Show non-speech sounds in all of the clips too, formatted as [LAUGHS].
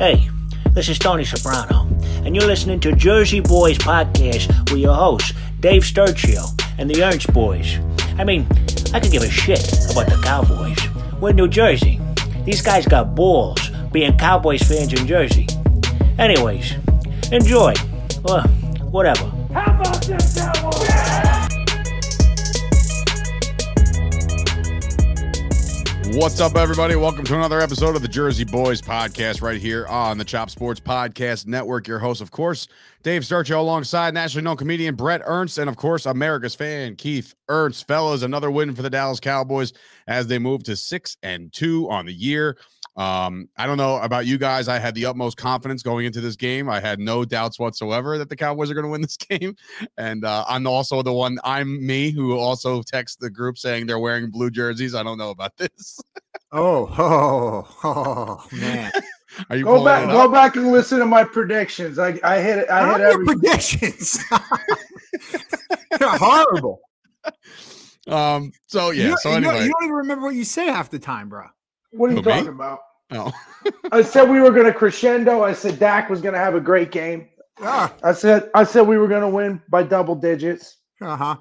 Hey, this is Tony Soprano, and you're listening to Jersey Boyz Podcast with your hosts, Dave Sturchio and the Ernst Boys. I mean, I could give a shit about the Cowboys. We're in New Jersey. These guys got balls being Cowboys fans in Jersey. Anyways, enjoy. Well, whatever. How about this, Cowboys? What's up, everybody? Welcome to another episode of the Jersey Boyz podcast right here on the Chop Sports Podcast Network. Your host, of course, Dave Sturchio, alongside nationally known comedian Bret Ernst, and of course, America's fan Keith Ernst. Fellas, another win for the Dallas Cowboys as they move to six and two on the year. Um, I don't know about you guys. I had the utmost confidence going into this game. I had no doubts whatsoever that the Cowboys are going to win [LAUGHS] this game. And uh, I'm also the one, I'm me who also texts the group saying they're wearing blue jerseys. I don't know about [LAUGHS] this. oh, oh, [LAUGHS] oh, man. Are you go back? Go back and listen to my predictions. I I hit. I hit every predictions. [LAUGHS] horrible. Um. So yeah. You, so you anyway, don't, you don't even remember what you say half the time, bro. What are you Who, talking me? about? Oh. [LAUGHS] I said we were going to crescendo. I said Dak was going to have a great game. Ah, I said I said we were going to win by double digits. uh huh.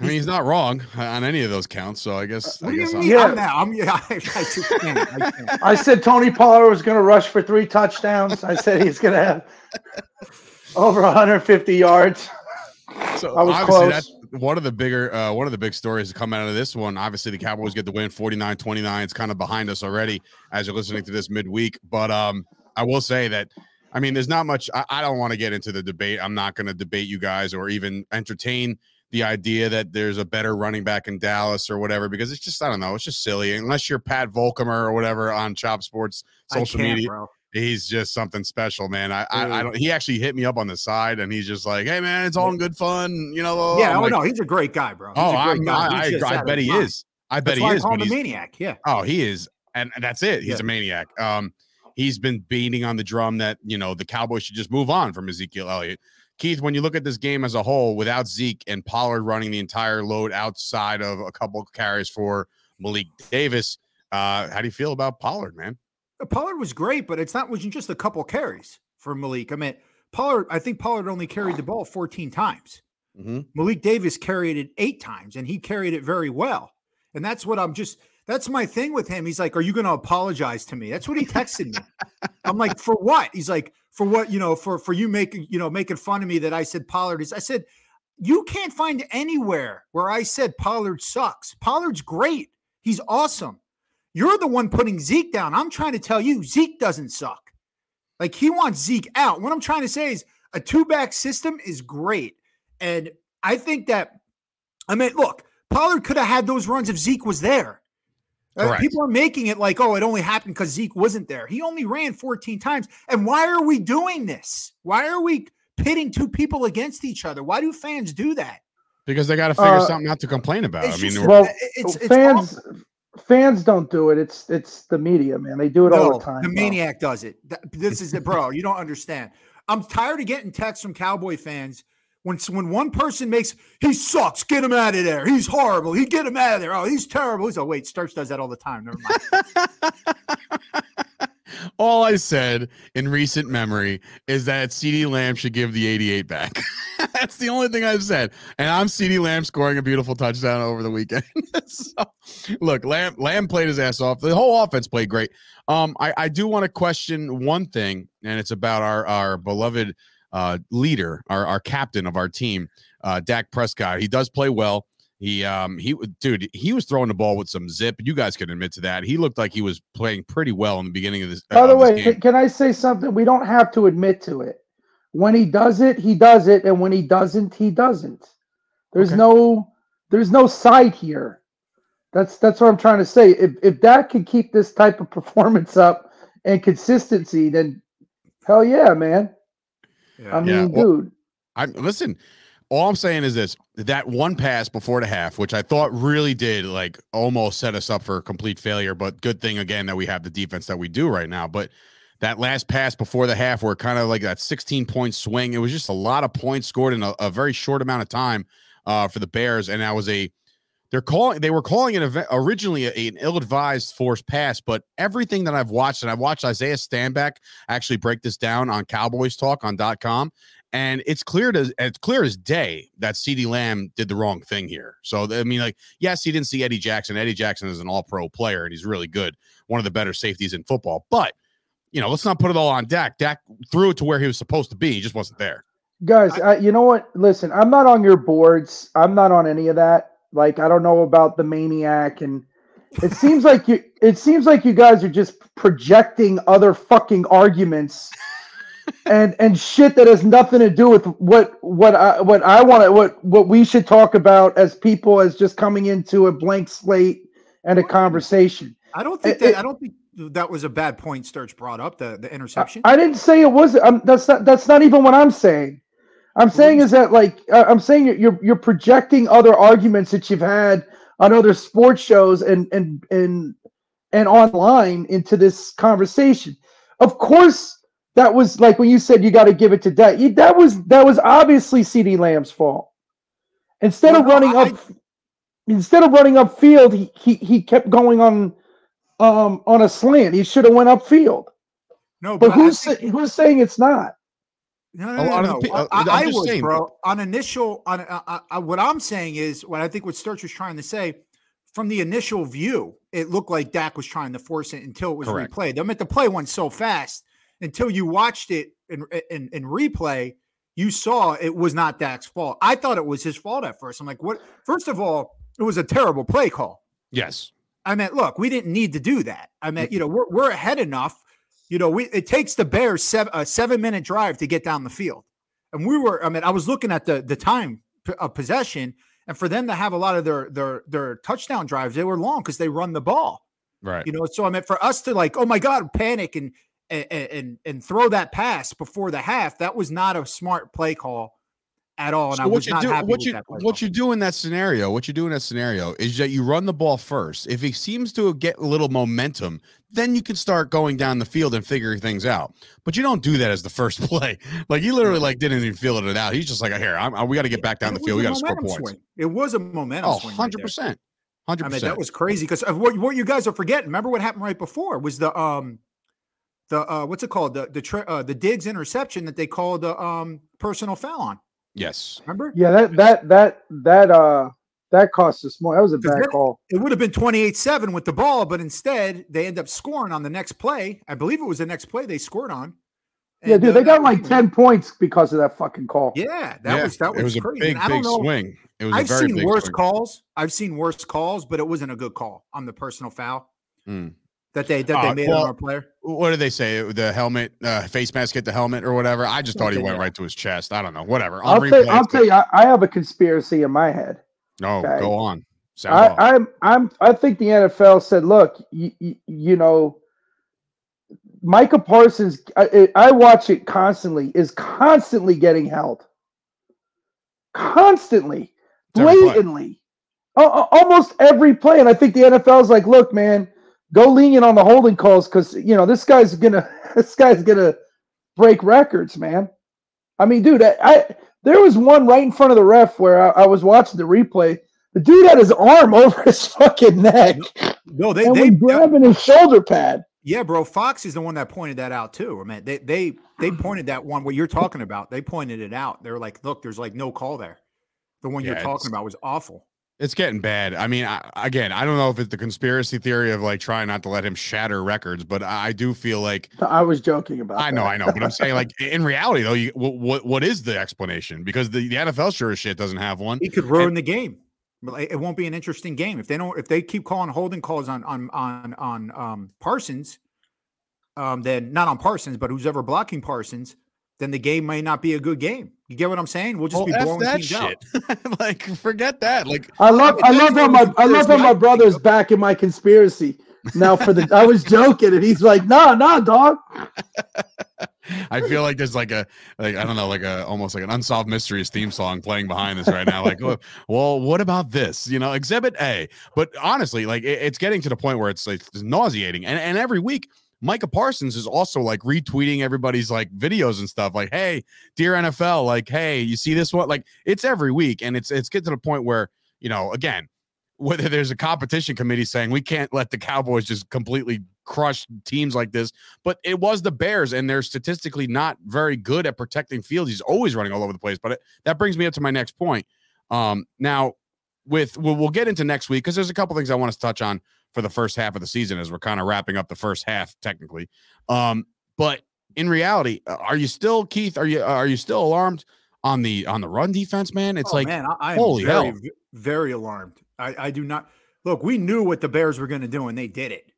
I mean, he's not wrong on any of those counts. So I guess. What I do guess you I'm- Yeah. I'm. I'm [LAUGHS] yeah. I, I can't. I can't. I said Tony Pollard was going to rush for three touchdowns. I said he's going to have over 150 yards. So I was obviously close. that's one of the bigger uh, one of the big stories to come out of this one. Obviously the Cowboys get the win 49-29. It's kind of behind us already as you're listening to this midweek. But um I will say that I mean there's not much I, I don't want to get into the debate. I'm not gonna debate you guys or even entertain the idea that there's a better running back in Dallas or whatever, because it's just I don't know, it's just silly. Unless you're Pat Volkamer or whatever on Chop Sports social media bro. he's just something special, man. I, I, I don't. He actually hit me up on the side, and he's just like, "Hey, man, it's all in good fun." You know. Yeah. I'm Oh like, no, he's a great guy, bro. He's Oh, a great I'm, guy. I, I, I bet he is. I bet That's he I is. call him a maniac. Yeah. Oh, he is, and and that's it. He's Yeah. a maniac. Um, he's been beating on the drum that you know the Cowboys should just move on from Ezekiel Elliott. Keith, when you look at this game as a whole, without Zeke and Pollard running the entire load outside of a couple of carries for Malik Davis, uh, how do you feel about Pollard, man? Pollard was great, but it's not wasn't just a couple carries for Malik. I mean, Pollard. I think Pollard only carried the ball 14 times. Mm-hmm. Malik Davis carried it eight times and he carried it very well. And that's what I'm just that's my thing with him. He's like, Are you gonna apologize to me? That's what he texted me. [LAUGHS] I'm like, for what? He's like, for what, you know, for for you making, you know, making fun of me that I said Pollard is I said, you can't find anywhere where I said Pollard sucks. Pollard's great. He's awesome. You're the one putting Zeke down. I'm trying to tell you, Zeke doesn't suck. Like he wants Zeke out. What I'm trying to say is a two back system is great. And I think that, I mean, look, Pollard could have had those runs if Zeke was there. Uh, Correct. people are making it like, oh, it only happened because Zeke wasn't there. He only ran 14 times. And why are we doing this? Why are we pitting two people against each other? Why do fans do that? Because they got to figure Uh, something out to complain about. It's I mean, just- Well, it's, it's fans awful. fans don't do it. It's it's the media, man. They do it all the time. The bro. maniac does it. This is it, bro. [LAUGHS] You don't understand. I'm tired of getting texts from Cowboy fans when when one person makes he sucks, get him out of there. He's horrible. He get him out of there. Oh, he's terrible. He's oh wait, Starch does that all the time. Never mind. [LAUGHS] all I said in recent memory is that CeeDee Lamb should give the 88 back. [LAUGHS] That's the only thing I've said. And I'm CeeDee Lamb scoring a beautiful touchdown over the weekend. [LAUGHS] so, look, Lamb Lamb played his ass off. The whole offense played great. Um, I, I do want to question one thing, and it's about our our beloved uh, leader, our our captain of our team, uh, Dak Prescott. He does play well. He um he dude he was throwing the ball with some zip. You guys can admit to that. He looked like he was playing pretty well in the beginning of this. By uh, the this way, can, can I say something? We don't have to admit to it. When he does it, he does it, and when he doesn't, he doesn't. There's Okay. no there's no side here. That's that's what I'm trying to say. If if that can keep this type of [LAUGHS] performance up and consistency, then hell yeah, man. I mean, Yeah, well- dude. I listen. All I'm saying is this: that one pass before the half, which I thought really did like almost set us up for complete failure. But good thing again that we have the defense that we do right now. But that last pass before the half, where kind of like that 16 point swing, it was just a lot of points scored in a, a very short amount of time uh, for the Bears, and that was a they're calling they were calling it originally an ill-advised forced pass, but everything that I've watched, and I've watched Isaiah Stanback actually break this down on Cowboys Talk on .com, and it's clear to it's clear as day that CeeDee Lamb did the wrong thing here. So I mean, like, yes, he didn't see Eddie Jackson. Eddie Jackson is an all-pro player and he's really good, one of the better safeties in football. But you know, let's not put it all on Dak. Dak threw it to where he was supposed to be. He just wasn't there. Guys, I, you know what? Listen, I'm not on your boards. I'm not on any of that. Like, I don't know about the maniac, and it seems like you. It seems like you guys are just projecting other fucking arguments, [LAUGHS] and and shit that has nothing to do with what what I what I want to what what we should talk about as people as just coming into a blank slate and a conversation. I don't think It- that it- I don't think that was a bad point Sturge brought up the the interception. I didn't say it was. Um, that's not. That's not even what I'm saying. I'm saying is that like I'm saying you're- you're projecting other arguments that you've had on other sports shows and and and and online into this conversation. Of course, that was like when you said you got to give it to that. That was that was obviously CeeDee Lamb's fault. Instead Well, of running I- up, instead of running upfield, he he he kept going on um on a slant. He should have went upfield. no, But I who's think- who's saying it's not? No, no, no, no. pe- uh, I, I was, saying, bro. On initial, on uh, uh, what I'm saying is what I think what Sturch was trying to say. From the initial view, it looked like Dak was trying to force it until it was Correct. replayed. I mean, the play went so fast until you watched it in, in in replay. You saw it was not Dak's fault. I thought it was his fault at first. I'm like, what? First of all, it was a terrible play call. Yes. I mean, look, we didn't need to do that. I mean, you know, we're, we're ahead enough. You know, we it takes the Bears seven, a seven minute drive to get down the field, and we were. I mean, I was looking at the the time of possession, and for them to have a lot of their their their touchdown drives, they were long because they run the ball. Right. You know, so I mean, for us to like, oh my god, panic and and and and throw that pass before the half, that was not a smart play call at all. And So I what was you not do, happy what with you that play what you do in that scenario, what you do in that scenario is that you run the ball first. If he seems to get a little momentum, then you can start going down the field and figuring things out. But you don't do that as the first [LAUGHS] play. Like he literally like didn't even feel it out. He's just like, here, I'm, we got to get back down It the field. We got to score points. swing. It was a momentum Oh, swing. right 100 there. percent, hundred I mean, that was crazy because what what you guys are forgetting. Remember what happened right before was the um the uh what's it called the the tra- uh, the Diggs interception that they called the um personal foul on. Yes. Remember? Yeah, that that that that uh that cost us more. That was a bad that- call. It would have been 28-7 with the ball, but instead they end up scoring on the next play. I believe it was the next play they scored on. Yeah, dude, uh, they got like ten points because of that fucking call. Yeah, that Yeah, was that was, it was a crazy. big, I don't big know. swing. It was I've a very seen big worse swing. calls. I've seen worse calls, but it wasn't a good call on the personal foul Mm. That they that Uh, they made well, on our player. What did they say? The helmet, uh, face mask hit the helmet or whatever. I just thought he went yeah. right to his chest. I don't know. Whatever. I'll On tell, replay, I'll tell you, I, I have a conspiracy in my head. No, Okay. go on. Sound I, off. I'm I'm I think the NFL said, look, you, you, you know, Micah Parsons. I, I watch it constantly. Is constantly getting held. Constantly, It's every play. blatantly, Al- al- almost every play. And I think the NFL is like, look, man, go lenient on the holding calls because you know this guy's gonna [LAUGHS] this guy's gonna break records, man. I mean, dude, I, I there was one right in front of the ref where I, I was watching the replay. The dude had his arm [LAUGHS] over his fucking neck No, they and they was grabbing his shoulder pad. Yeah, bro. Fox is the one that pointed that out too. I mean, they they they pointed that one what you're talking about. They pointed it out. They're like, look, there's like no call there. The one Yeah, you're talking about was awful. It's getting bad. I mean, I, again, I don't know if it's the conspiracy theory of like trying not to let him shatter records, but I I do feel like [LAUGHS] I was joking about. I know, that. I know, but I'm saying like [LAUGHS] in reality though, you what what, what is the explanation? Because the, the NFL sure as shit doesn't have one. He could ruin the game. But it won't be an interesting game if they don't. If they keep calling holding calls on on on on um, Parsons, um, then not on Parsons, but who's ever blocking Parsons, then the game may not be a good game. You get what I'm saying? We'll just Well, be blowing that teams out. [LAUGHS] like forget that. Like I love I That's love how my I love how my brother's think. [LAUGHS] back in my conspiracy. Now for the I was joking and he's like, nah, nah, dog. [LAUGHS] I feel like there's like a like I don't know like a almost like an unsolved mysteries theme song playing behind this right now. Like, oh, well, what about this? You know, Exhibit A. But honestly, like it- it's getting to the point where it's like it's nauseating, and and every week. Micah Parsons is also like retweeting everybody's like videos and stuff like, hey, dear NFL, like, hey, you see this one? Like it's every week. And it's it's get to the point where, you know, again, whether there's a competition committee saying we can't let the Cowboys just completely crush teams like this. But it was the Bears, and they're statistically not very good at protecting fields. He's always running all over the place. But it, that brings me up to my next point. Um, now, with we'll, we'll get into next week because there's a couple things I want to touch on for the first half of the season as we're kind of wrapping up the first half technically. Um, but in reality, uh, are you still Keith? Are you are you still alarmed on the on the run defense, man? It's Oh, like man, I, I am holy very, hell. very alarmed. I, I do not look. We knew what the Bears were going to do, and they did it.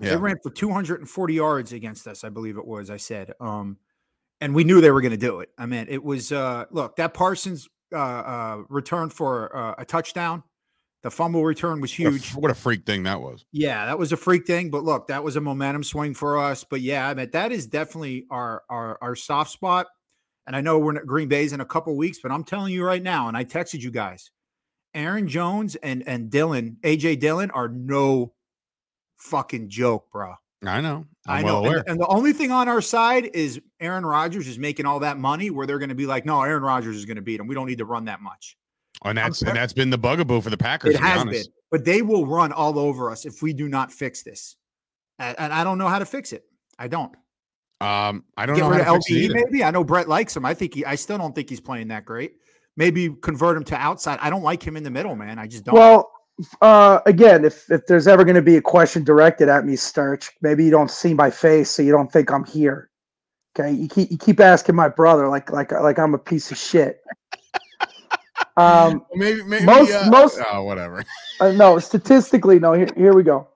They ran for 240 yards against us, I believe it was. I said, um, and we knew they were going to do it. I mean, it was uh, look that Parsons uh, uh, return for uh, a touchdown. The fumble return was what a, huge. what a freak thing that was. Yeah, that was a freak thing, but look, that was a momentum swing for us. But yeah, I mean, that is definitely our our our soft spot. And I know we're in Green Bay's in a couple weeks, but I'm telling you right now, and I texted you guys, Aaron Jones and and Dillon, AJ Dillon are no fucking joke, bro. I know. I'm i well know. aware. And, and the only thing on our side is Aaron Rodgers is making all that money where they're going to be like, no, Aaron Rodgers is going to beat him. We don't need to run that much. And that's and that's been the bugaboo for the Packers. It to be has honest. been, but they will run all over us if we do not fix this. And, and I don't know how to fix it. I don't. Um, I don't Get know rid how of to fix it maybe. I know Bret likes him. I think he. I still don't think he's playing that great. Maybe convert him to outside. I don't like him in the middle, man. I just don't. Well, uh, again, if if there's ever going to be a question directed at me, Sturch, maybe you don't see my face, so you don't think I'm here. Okay, you keep you keep asking my brother like like like I'm a piece of shit. Um, Maybe maybe Most- uh, most- oh whatever. [LAUGHS] uh, no, statistically, no. Here here we go.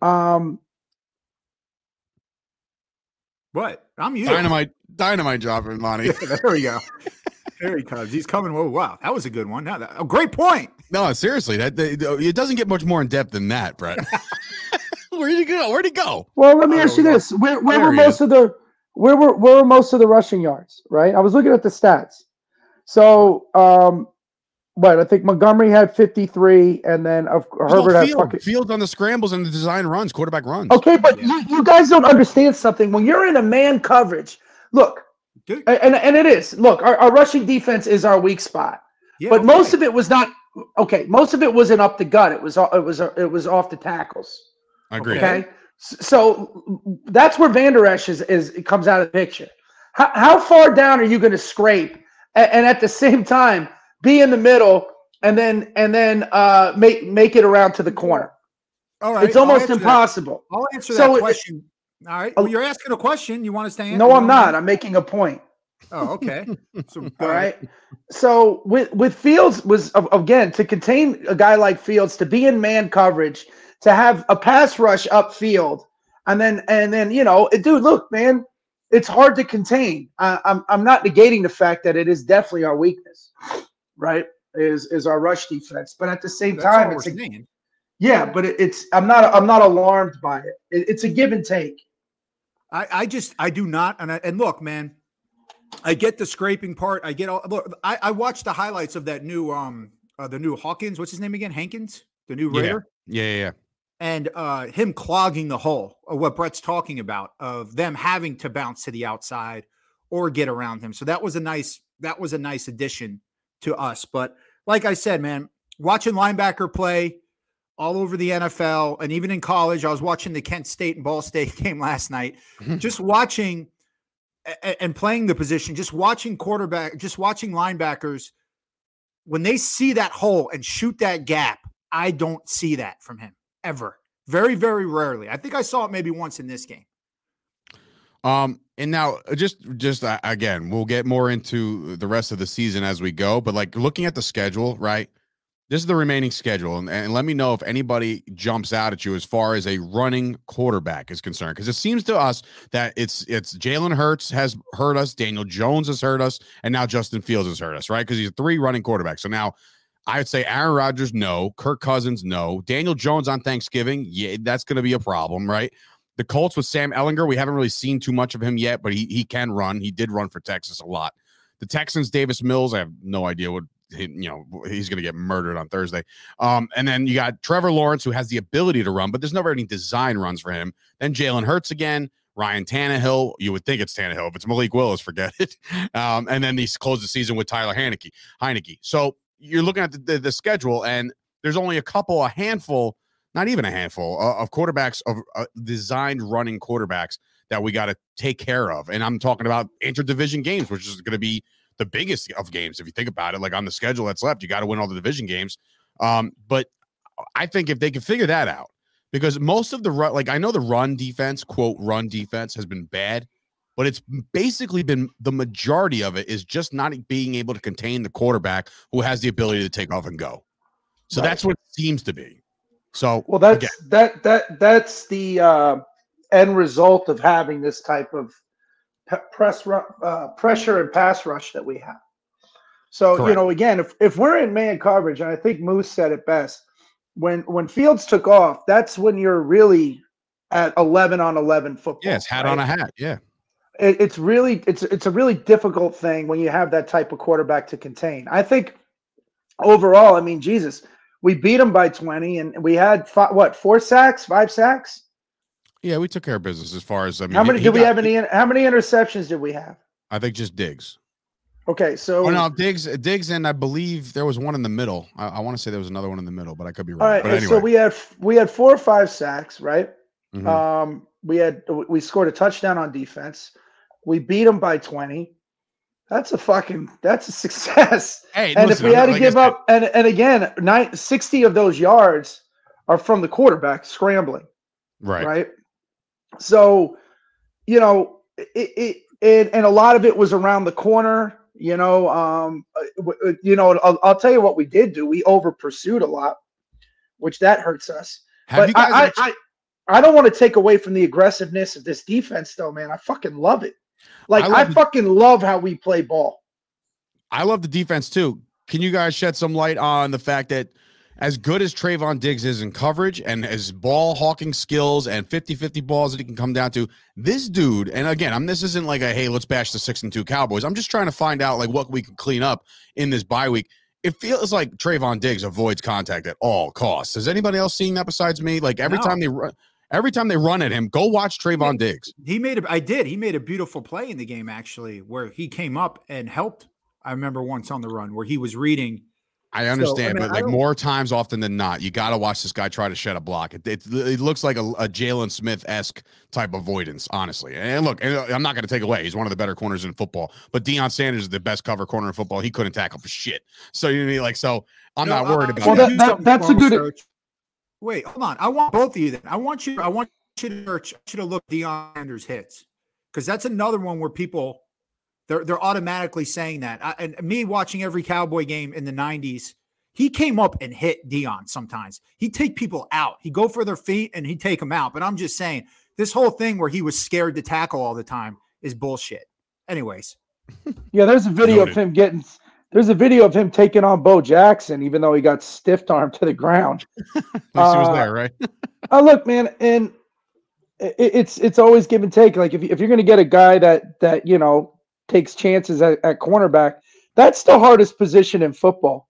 Um, what? I'm you. Dynamite dynamite dropping Lonnie. there we go. There he comes. He's coming. Whoa, wow, that was a good one. Now that, a great point. No, seriously, that that- it doesn't get much more in depth than that, Bret. [LAUGHS] [LAUGHS] Where'd he go? Where'd he go? well, let me Oh, ask you this: where where were he most of the where were where were most of the rushing yards? Right, I was looking at the stats. So, um, what I think Montgomery had 53, and then of no Herbert had field. fucking Fields on the scrambles and the design runs, quarterback runs. Okay, but Yeah. you, you guys don't understand something. When you're in a man coverage, look, Dude, and, and it is. Look, our, our rushing defense is our weak spot. yeah, but most of it was not okay. Most of it wasn't up the gut. It was uh, it was uh, it was off the tackles. I agree. Okay, so that's where Vander Esch is, is it comes out of the picture. How, how far down are you going to scrape, A- and, at the same time be in the middle, and then and then uh, make make it around to the corner? All right, it's I'll almost that. impossible. I'll answer So that it- question. All right. Oh. Well, you're asking a question. You want us to answer? No, I'm not. I'm making a point. Oh, okay. [LAUGHS] So, All right. So with with Fields was again to contain a guy like Fields to be in man coverage, to have a pass rush upfield, and then and then you know, it- dude, look, man, it's hard to contain. I, I'm I'm not negating the fact that it is definitely our weakness, right? Is is our rush defense, but at the same That's time, it's a, saying. yeah, but it, it's I'm not I'm not alarmed by it. it. It's a give and take. I, I just I do not and I, and look, man, I get the scraping part. I get all look. I, I watched the highlights of that new um uh, the new Hawkins. What's his name again? Hankins, the new Raider, Yeah, yeah, yeah. and uh him clogging the hole. Of what Bret's talking about of them having to bounce to the outside or get around him. So that was a nice that was a nice addition to us. But like I said, man, watching linebacker play all over the NFL and even in college, I was watching the Kent State and Ball State [LAUGHS] game last night. just watching and playing the position, just watching quarterback, just watching linebackers when they see that hole and shoot that gap. I don't see that from him ever. Very, very rarely. I think I saw it maybe once in this game. Um, and now uh, just just uh, again, we'll get more into the rest of the season as we go. But like looking at the schedule, right? This is the remaining schedule, and, and let me know if anybody jumps out at you as far as a running quarterback is concerned. Because it seems to us that it's it's Jalen Hurts has hurt us, Daniel Jones has hurt us, and now Justin Fields has hurt us, right? Because he's three running quarterbacks. So now I would say Aaron Rodgers, no. Kirk Cousins, no. Daniel Jones on Thanksgiving, yeah, that's going to be a problem, right? The Colts with Sam Ehlinger, we haven't really seen too much of him yet, but he he can run. He did run for Texas a lot. The Texans, Davis Mills, I have no idea what he, you know he's going to get murdered on Thursday. Um, and then you got Trevor Lawrence, who has the ability to run, but there's never any design runs for him. Then Jalen Hurts again. Ryan Tannehill, you would think it's Tannehill. If it's Malik Willis, forget it. [LAUGHS] Um, and then these close the season with Tyler Heinicke. Heinicke. So you're looking at the, the, the schedule, and there's only a couple, a handful, not even a handful uh, of quarterbacks of uh, designed running quarterbacks that we got to take care of. And I'm talking about interdivision games, which is going to be the biggest of games if you think about it. Like on the schedule that's left, you got to win all the division games. Um, but I think if they can figure that out, because most of the run, like I know the run defense, quote, run defense has been bad, but it's basically been the majority of it is just not being able to contain the quarterback who has the ability to take off and go. So Right. that's what it seems to be. So Well, that's again, that that that's the uh, end result of having this type of press uh, pressure and pass rush that we have. So you know, again, if if we're in man coverage, and I think Moose said it best, when when Fields took off, that's when you're really at eleven on eleven football. yeah, it's hat right? on a hat. Yeah. it, it's really it's it's a really difficult thing when you have that type of quarterback to contain. I think overall, I mean, Jesus, we beat them by twenty, and we had fi- what four sacks, five sacks. Yeah, we took care of business as far as I mean. how many he did we got- have? Any how many interceptions did we have? I think just Diggs. Okay, so Oh no, Diggs, Diggs, and I believe there was one in the middle. I, I want to say there was another one in the middle, but I could be wrong. all right, anyway, so we had we had four or five sacks, right? Mhm. Um, we had we scored a touchdown on defense. We beat them by twenty. That's a fucking that's a [LAUGHS] success. hey, and listen, if we had to like give up, and and again, nine, 60 of those yards are from the quarterback scrambling, right, right? So, you know, it, it and, and a lot of it was around the corner. You know, um, uh, uh, you know, I'll, I'll tell you what we did do. We over pursued a lot, which that hurts us. Have you but guys? I, I, I, I don't want to take away from the aggressiveness of this defense, though, man. I fucking love it. Like I I, love the- fucking love how we play ball. I love the defense too. Can you guys shed some light on the fact that as good as Trevon Diggs is in coverage and his ball hawking skills and 50-50 balls that he can come down to, this dude, and again, I'm this isn't like a hey, let's bash the six and two Cowboys. I'm just trying to find out like what we can clean up in this bye week. It feels like Trevon Diggs avoids contact at all costs. Is anybody else seeing that besides me? Like every No. time they run, every time they run at him, go watch Trevon Diggs. He made a, I did. He made a beautiful play in the game actually, where he came up and helped. I remember once on the run where he was reading. I understand, mean, but I like more times often than not, you got to watch this guy try to shed a block. It, it, it looks like a, a Jaylon Smith esque type avoidance, honestly. And look, and uh, I'm not going to take away; he's one of the better corners in football. But Deion Sanders is the best cover corner in football. He couldn't tackle for shit. So you know, what I mean? like, so I'm No, not worried I- about Well, that. that- that- that's a good- Search. Wait, hold on. I want both of you. Then I want you. I want you to search. You to look Deion Sanders hits because that's another one where people they're they're automatically saying that. I, and me watching every Cowboy game in the '90s, he came up and hit Deion. Sometimes he'd take people out. He'd go for their feet and he'd take them out. But I'm just saying this whole thing where he was scared to tackle all the time is bullshit. Anyways, [LAUGHS] Yeah, there's a video Noted. of him getting. There's a video of him taking on Bo Jackson, even though he got stiff armed to the ground. [LAUGHS] At least he was uh, there, right? Oh, look, man, and i- it's it's always give and take. Like if if you're going to get a guy that that you know takes chances at, at cornerback, that's the hardest position in football.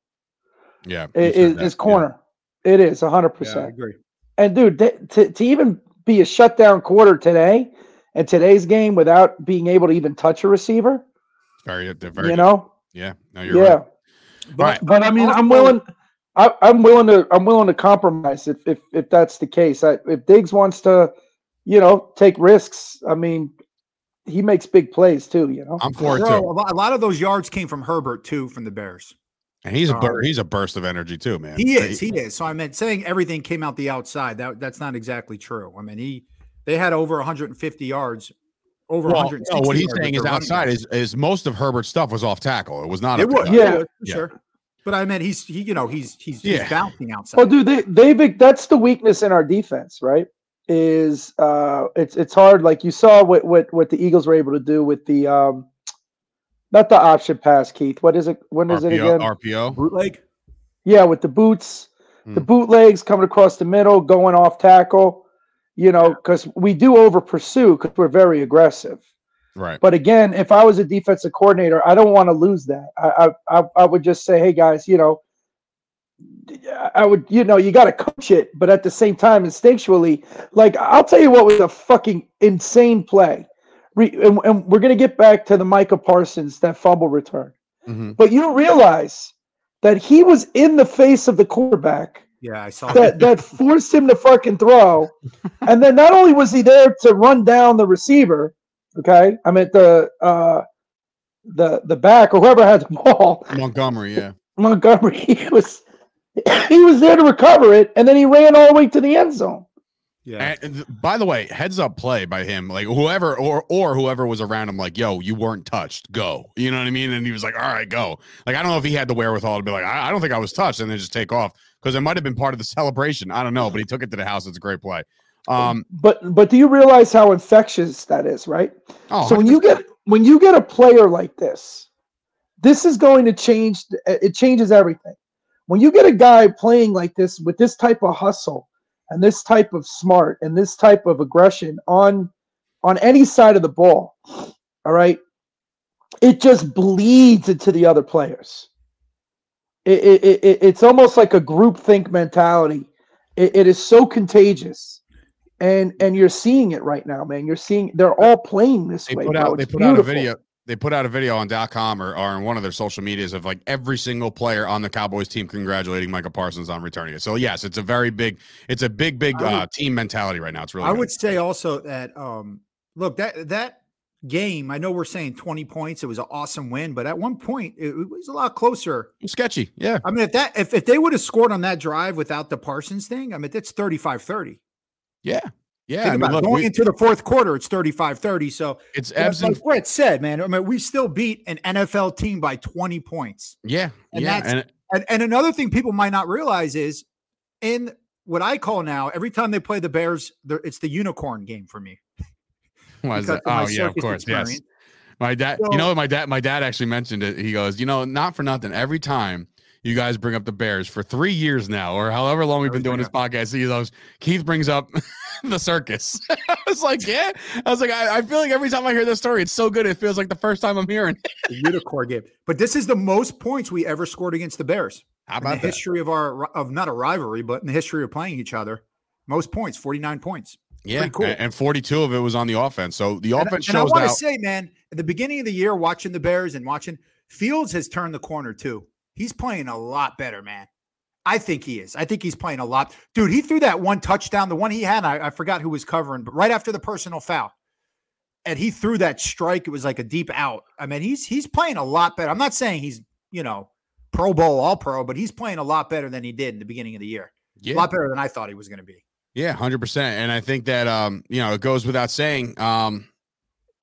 yeah, i- you said Is, that, is yeah. corner. It is hundred yeah, I percent. agree. And dude, to to even be a shutdown quarter today and today's game without being able to even touch a receiver, Very, very you know, yeah. No, you're yeah. right. Right. But I mean, I'm willing. I, I'm willing to. I'm willing to compromise if if if that's the case. I, if Diggs wants to, you know, take risks. I mean, he makes big plays too. You know. I'm for it too, a lot- of those yards came from Herbert too, from the Bears. and he's a bur- Sorry. he's a burst of energy too, man. He is, he is. So I meant saying everything came out the outside. That that's not exactly true. I mean, he they had over 150 yards, over Well, 160. no, what he's saying is outside is, is most of Herbert's stuff was off tackle. It was not. It was, Yeah. yeah, Yeah. sure. But I meant he's he, you know, he's he's, Yeah. he's bouncing outside. Well, dude, they they've that's the weakness in our defense, right? Is uh, it's it's hard. Like you saw what what what the Eagles were able to do with the um, not the option pass, Keith. What is it? When is it RPO, again? RPO. bootleg. Yeah, with the boots, the Hmm. bootlegs coming across the middle, going off tackle. You know, because we do over pursue because we're very aggressive. Right. But again, if I was a defensive coordinator, I don't want to lose that. I I I, would just say, hey guys, you know, I would, you know, you got to coach it, but at the same time, instinctually, like I'll tell you what was a fucking insane play. Re, and, and we're gonna get back to the Micah Parsons that fumble return. Mhm. But you realize that he was in the face of the quarterback Yeah, I saw that that forced him to fucking throw. [LAUGHS] And then not only was he there to run down the receiver, okay, I mean the uh the the back or whoever had the ball, Montgomery, yeah. Montgomery, [LAUGHS] he was he was there to recover it, and then he ran all the way to the end zone. Yeah. And, and by the way, heads up play by him, like whoever or or whoever was around him, like, yo, you weren't touched, go. You know what I mean? And he was like, all right, go. Like, I don't know if he had the wherewithal to be like, I, I don't think I was touched, and then just take off because it might have been part of the celebration. I don't know, but he took it to the house. It's a great play. Um, But but do you realize how infectious that is, right? oh, so when you get when you get a player like this, this is going to change. It changes everything. When you get a guy playing like this with this type of hustle and this type of smart and this type of aggression on on any side of the ball, all right, it just bleeds into the other players. It, it, it, it- it's almost like a group think mentality. It, it is so contagious and and you're seeing it right now, man. You're seeing they're all playing this they way. put out they It's put out a video they put out a video on .com or, or on one of their social medias of like every single player on the Cowboys team congratulating Michael Parsons on returning it. So yes, it's a very big it's a big big I would- uh, team mentality right now. It's really I good. would say also that um look that that game, I know we're saying 20 points, it was an awesome win, but at one point it, was a lot closer. sketchy. Yeah. I mean, if that if, if they would have scored on that drive without the Parsons thing, I mean that's 35-30. Yeah. Yeah. Think I mean, about look, going we- into the fourth quarter, it's 35-30. So it's and like Bret said, man, I mean, we still beat an NFL team by 20 points. yeah. and yeah. that's- And And, and another thing people might not realize is in what I call now, every time they play the Bears, it's the unicorn game for me. [LAUGHS] [LAUGHS] why is that? Oh yeah, of course. Yes. My dad, So- you know my dad, my dad actually mentioned it. He goes, you know, not for nothing. Every time you guys bring up the Bears for three years now, or however long we've been doing this podcast, he goes, Keith brings up [LAUGHS] the circus. [LAUGHS] I was like, yeah. I was like, I, I feel like every time I hear this story, it's so good. It feels like the first time I'm hearing. The unicorn game. But this is the most points we ever scored against the Bears. How in the about that? history of our of not a rivalry, but in the history of playing each other. Most points, 49 points. Yeah, cool. and, and 42 of it was on the offense. So the And, offense and I want to say, man, at the beginning of the year, watching the Bears and watching Fields has turned the corner too. He's playing a lot better, man. I think he is. I think he's playing a lot. Dude, he threw that one touchdown, the one he had, I, I forgot who was covering, but right after the personal foul. And he threw that strike. It was like a deep out. I mean, he's he's playing a lot better. I'm not saying he's, you know, Pro Bowl, all pro, but he's playing a lot better than he did in the beginning of the year. yeah. A lot better than I thought he was going to be. Yeah, hundred percent. And I think that um, you know, it goes without saying. Um,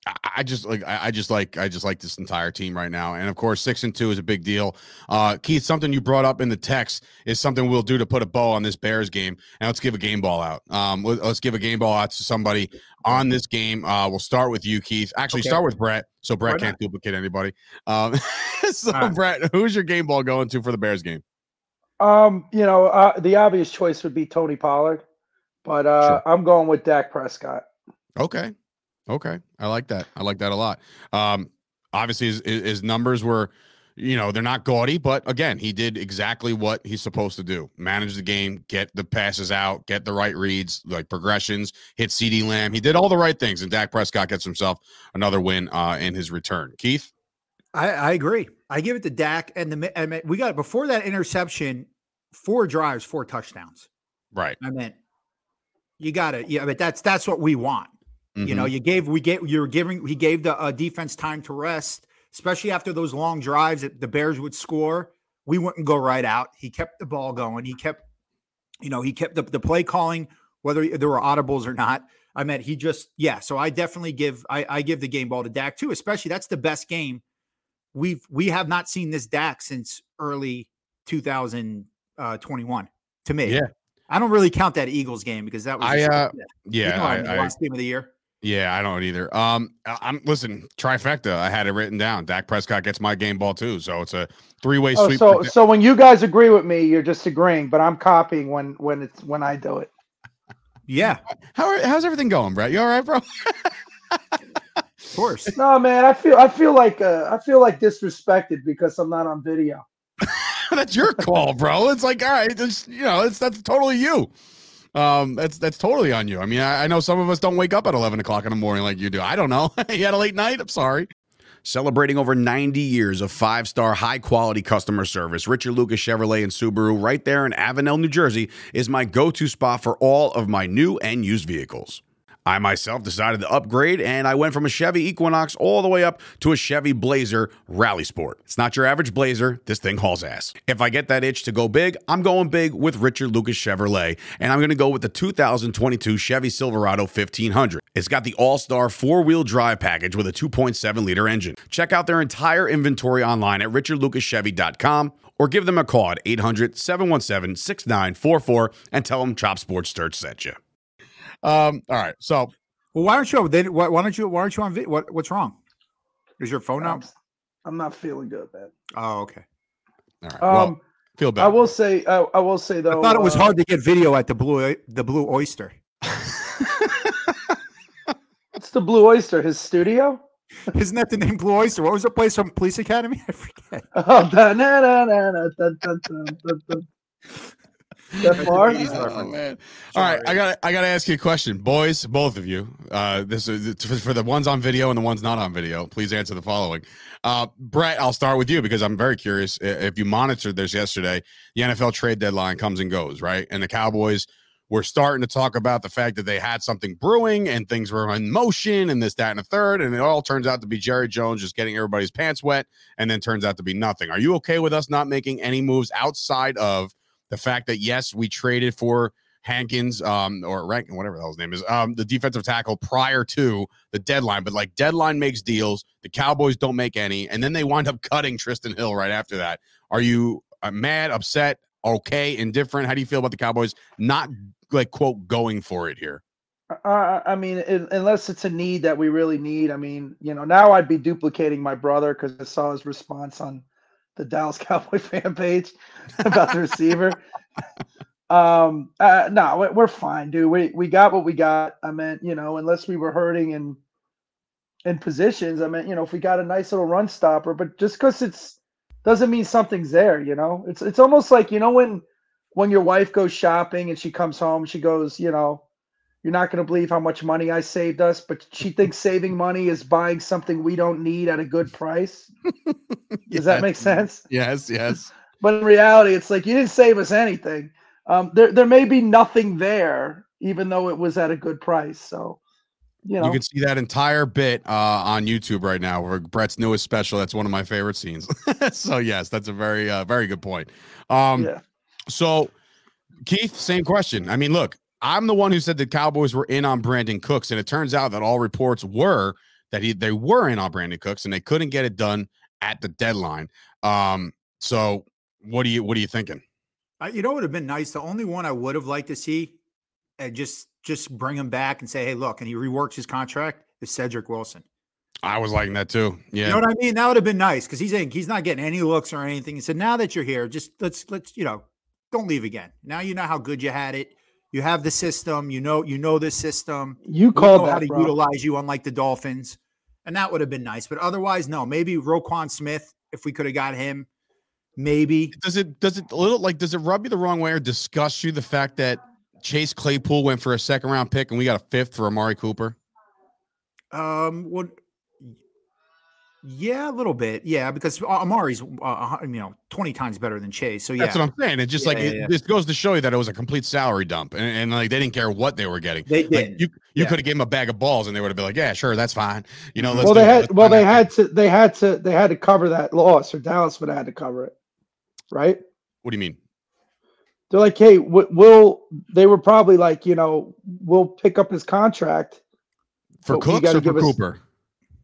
I, I just like I, I just like I just like this entire team right now. And of course, six and two is a big deal. Uh, Keith, something you brought up in the text is something we'll do to put a bow on this Bears game. And let's give a game ball out. Um, let, us give a game ball out to somebody on this game. Uh, we'll start with you, Keith. Actually, Okay. start with Bret, so Bret Why can't duplicate anybody. Um, [LAUGHS] so right. Bret, who's your game ball going to for the Bears game? Um, you know, uh, the obvious choice would be Tony Pollard, but uh, I'm going with Dak Prescott. Okay. Okay. I like that. I like that a lot. Um, obviously his, his his numbers were, you know, they're not gaudy, but again, he did exactly what he's supposed to do. Manage the game, get the passes out, get the right reads, like progressions, hit CeeDee Lamb. He did all the right things, and Dak Prescott gets himself another win uh in his return. Keith? I, I agree. I give it to Dak, and the mi- I mean, we got before that interception, four drives, four touchdowns. Right. I mean, you got to, yeah, but that's that's what we want. You know, Mhm. you gave we gave you were giving he gave the uh, defense time to rest, especially after those long drives that the Bears would score. We wouldn't go right out. He kept the ball going. He kept, you know, he kept the, the play calling, whether there were audibles or not. I meant he just yeah. So I definitely give I, I give the game ball to Dak too. Especially that's the best game we've we have not seen this Dak since early 2021 to me. Yeah. I don't really count that Eagles game because that was I, just- uh, you Yeah, know, I mean, I, I, last game of the year. yeah, I don't either. Um, I- I'm listen, trifecta. I had it written down. Dak Prescott gets my game ball too, so it's a three way Oh, sweep. so so when you guys agree with me, you're just agreeing, but I'm copying when when it's when I do it. Yeah, How are, how's everything going, Bret? You all right, bro? [LAUGHS] of course. No, man, I feel I feel like uh, I feel like disrespected because I'm not on video. That's your call, bro. It's like, all right, it's, you know, it's that's totally you. Um, that's that's totally on you. I mean, I, I know some of us don't wake up at eleven o'clock in the morning like you do. I don't know. [LAUGHS] you had a late night. I'm sorry. Celebrating over 90 years of five star, high quality customer service, Richard Lucas Chevrolet and Subaru, right there in Avenel, New Jersey, is my go to spot for all of my new and used vehicles. I myself decided to upgrade and I went from a Chevy Equinox all the way up to a Chevy Blazer Rally Sport. It's not your average Blazer, this thing hauls ass. If I get that itch to go big, I'm going big with Richard Lucas Chevrolet and I'm going to go with the 2022 Chevy Silverado 1500. It's got the all star four wheel drive package with a 2.7 liter engine. Check out their entire inventory online at richardlucaschevy.com or give them a call at 800 717 6944 and tell them Chop Sports Sturch sent you. Um, all right. So Well, why aren't you? They, why, why don't you? Why aren't you on? video? What What's wrong? Is your phone I'm, out? I'm not feeling good, man. Oh, okay. all right. well, Um, feel better. I will say, I, I will say though. I thought it was uh, hard to get video at the blue the Blue Oyster. [LAUGHS] It's the Blue Oyster, his studio. [LAUGHS] Isn't that the name Blue Oyster? What was the place from Police Academy? [LAUGHS] I forget. Oh, da, na, na, na, That far? Oh, man. All right, I got I got to ask you a question, boys, both of you. Uh, this is for for the ones on video and the ones not on video. Please answer the following. Uh, Bret, I'll start with you because I'm very curious. If you monitored this yesterday, the NFL trade deadline comes and goes, right? And the Cowboys were starting to talk about the fact that they had something brewing and things were in motion and this, that, and a third. And it all turns out to be Jerry Jones just getting everybody's pants wet, and then turns out to be nothing. Are you okay with us not making any moves outside of the fact that yes, we traded for Hankins, um, or Rankin, whatever the hell his name is, um, the defensive tackle prior to the deadline. But like deadline makes deals, the Cowboys don't make any, and then they wind up cutting Trysten Hill right after that. Are you uh, mad, upset, okay, indifferent? How do you feel about the Cowboys not like quote going for it here? Uh, I mean, un- unless it's a need that we really need. I mean, you know, now I'd be duplicating my brother because I saw his response on the Dallas [LAUGHS] Cowboy fan page about the receiver. [LAUGHS] um, uh, no, we- we're fine, dude. We we got what we got. I meant, you know, unless we were hurting in in positions. I mean, you know, if we got a nice little run stopper, but just because it's doesn't mean something's there. You know, it's it's almost like you know when when your wife goes shopping and she comes home, she goes, you know you're not going to believe how much money I saved us, but she thinks saving money is buying something we don't need at a good price. [LAUGHS] Does that make sense? Yes, yes. But in reality, it's like you didn't save us anything. Um, there, there may be nothing there, even though it was at a good price. So, you know, You can see that entire bit uh, on YouTube right now, where Bret's newest special. That's one of my favorite scenes. [LAUGHS] so yes, that's a very, uh, very good point. Um, yeah. So, Keith, same question. I mean, look, I'm the one who said the Cowboys were in on Brandin Cooks, and it turns out that all reports were that he they were in on Brandin Cooks, and they couldn't get it done at the deadline. Um, so what do you what are you thinking? Uh, you know what would have been nice? The only one I would have liked to see, and just just bring him back and say, "Hey, look," and he reworks his contract is Cedric Wilson. I was liking that too. Yeah, You know what I mean? That would have been nice because he's he's not getting any looks or anything. He said, "Now that you're here, just let's let's you know, don't leave again. Now you know how good you had it. You have the system. You know you know this system. You We called know how to bro. utilize you, unlike the Dolphins, and that would have been nice. But otherwise, no. Maybe Roquan Smith, if we could have got him, maybe. does it does it a little like does it rub you the wrong way or disgust you the fact that Chase Claypool went for a second round pick and we got a fifth for Amari Cooper? Um, what? Yeah, a little bit. Yeah, because Amari's, uh, you know, twenty times better than Chase. So yeah, That's what I'm saying. It's just Yeah, like yeah, it, yeah. this goes to show you that it was a complete salary dump, and, and like they didn't care what they were getting. they Like, did. you you Yeah. could have gave them a bag of balls, and they would have been like, "Yeah, sure, that's fine." You know, let's well, they it. had Let's well they out." had to they had to they had to cover that loss, or Dallas would have had to cover it, right? What do you mean? They're like, hey, we'll. They were probably like, you know, we'll pick up his contract. For But Cooks or for give us- Cooper?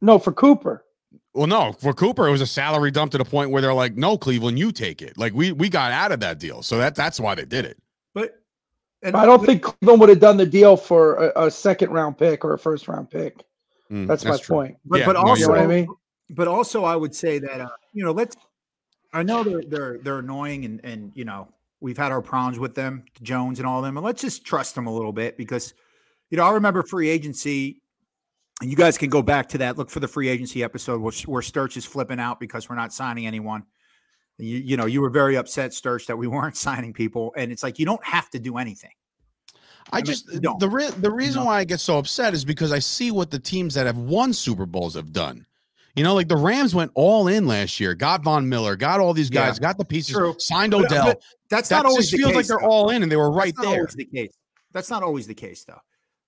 No, for Cooper. Well, no, for Cooper, it was a salary dump to the point where they're like, "No, Cleveland, you take it." Like we we got out of that deal, so that that's why they did it. but and But I don't think Cleveland would have done the deal for a, a second round pick or a first round pick. Mm, That's, my true. point. But, Yeah, but also, know what I mean? but also, I would say that uh, you know, let's. I know they're they're they're annoying, and and you know, we've had our problems with them, Jones and all of them, and let's just trust them a little bit because, you know, I remember free agency, and you guys can go back to that. Look for the free agency episode where, where Sturch is flipping out because we're not signing anyone. You, you know, you were very upset, Sturch, that we [LAUGHS] weren't signing people, and it's like you don't have to do anything. I mean, just don't. the re- the reason No. why I get so upset is because I see what the teams that have won Super Bowls have done. You know, like the Rams went all in last year, got Von Miller, got all these guys, got the pieces, True. signed But- Odell. but that's that not always feels case. like they're though. all in and they were right That's not there. always the case. That's not always the case though.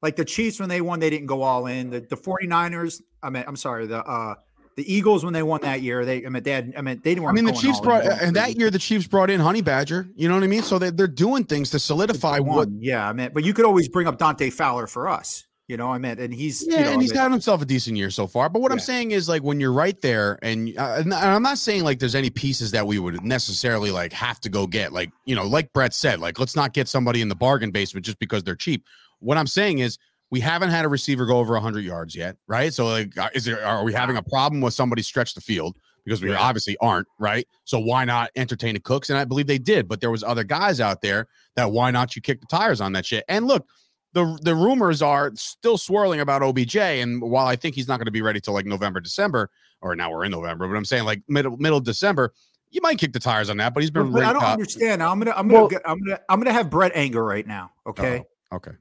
Like the Chiefs when they won, they didn't go all in. The the 49ers, I mean, I'm sorry, the uh the Eagles when they won that year, they I mean they had, I mean they didn't I mean, the Chiefs all in, brought, and that year the Chiefs brought in Honey Badger. You know what I mean? So they, they're doing things to solidify what. Yeah, I mean, but you could always bring up Dante Fowler for us. You know, I mean, and he's Yeah, you know, and he's I mean, had himself a decent year so far. But what I'm saying is, like, when you're right there, and, uh, and I'm not saying like there's any pieces that we would necessarily like have to go get. Like, you know, like Bret said, like let's not get somebody in the bargain basement just because they're cheap. What I'm saying is, we haven't had a receiver go over 100 yards yet, right? So, like, uh, is there are we having a problem with somebody stretch the field? Because we Yeah. obviously aren't, right? So why not entertain the Cooks? And I believe they did, but there was other guys out there that why not you kick the tires on that shit? And look, the the rumors are still swirling about OBJ, and while I think he's not going to be ready till like November, December, or now we're in November, but I'm saying like middle middle December, you might kick the tires on that. But he's been but I don't up. understand. I'm gonna I'm gonna Well- get, I'm gonna I'm gonna have Bret anger right now. Okay, Uh-oh. Okay.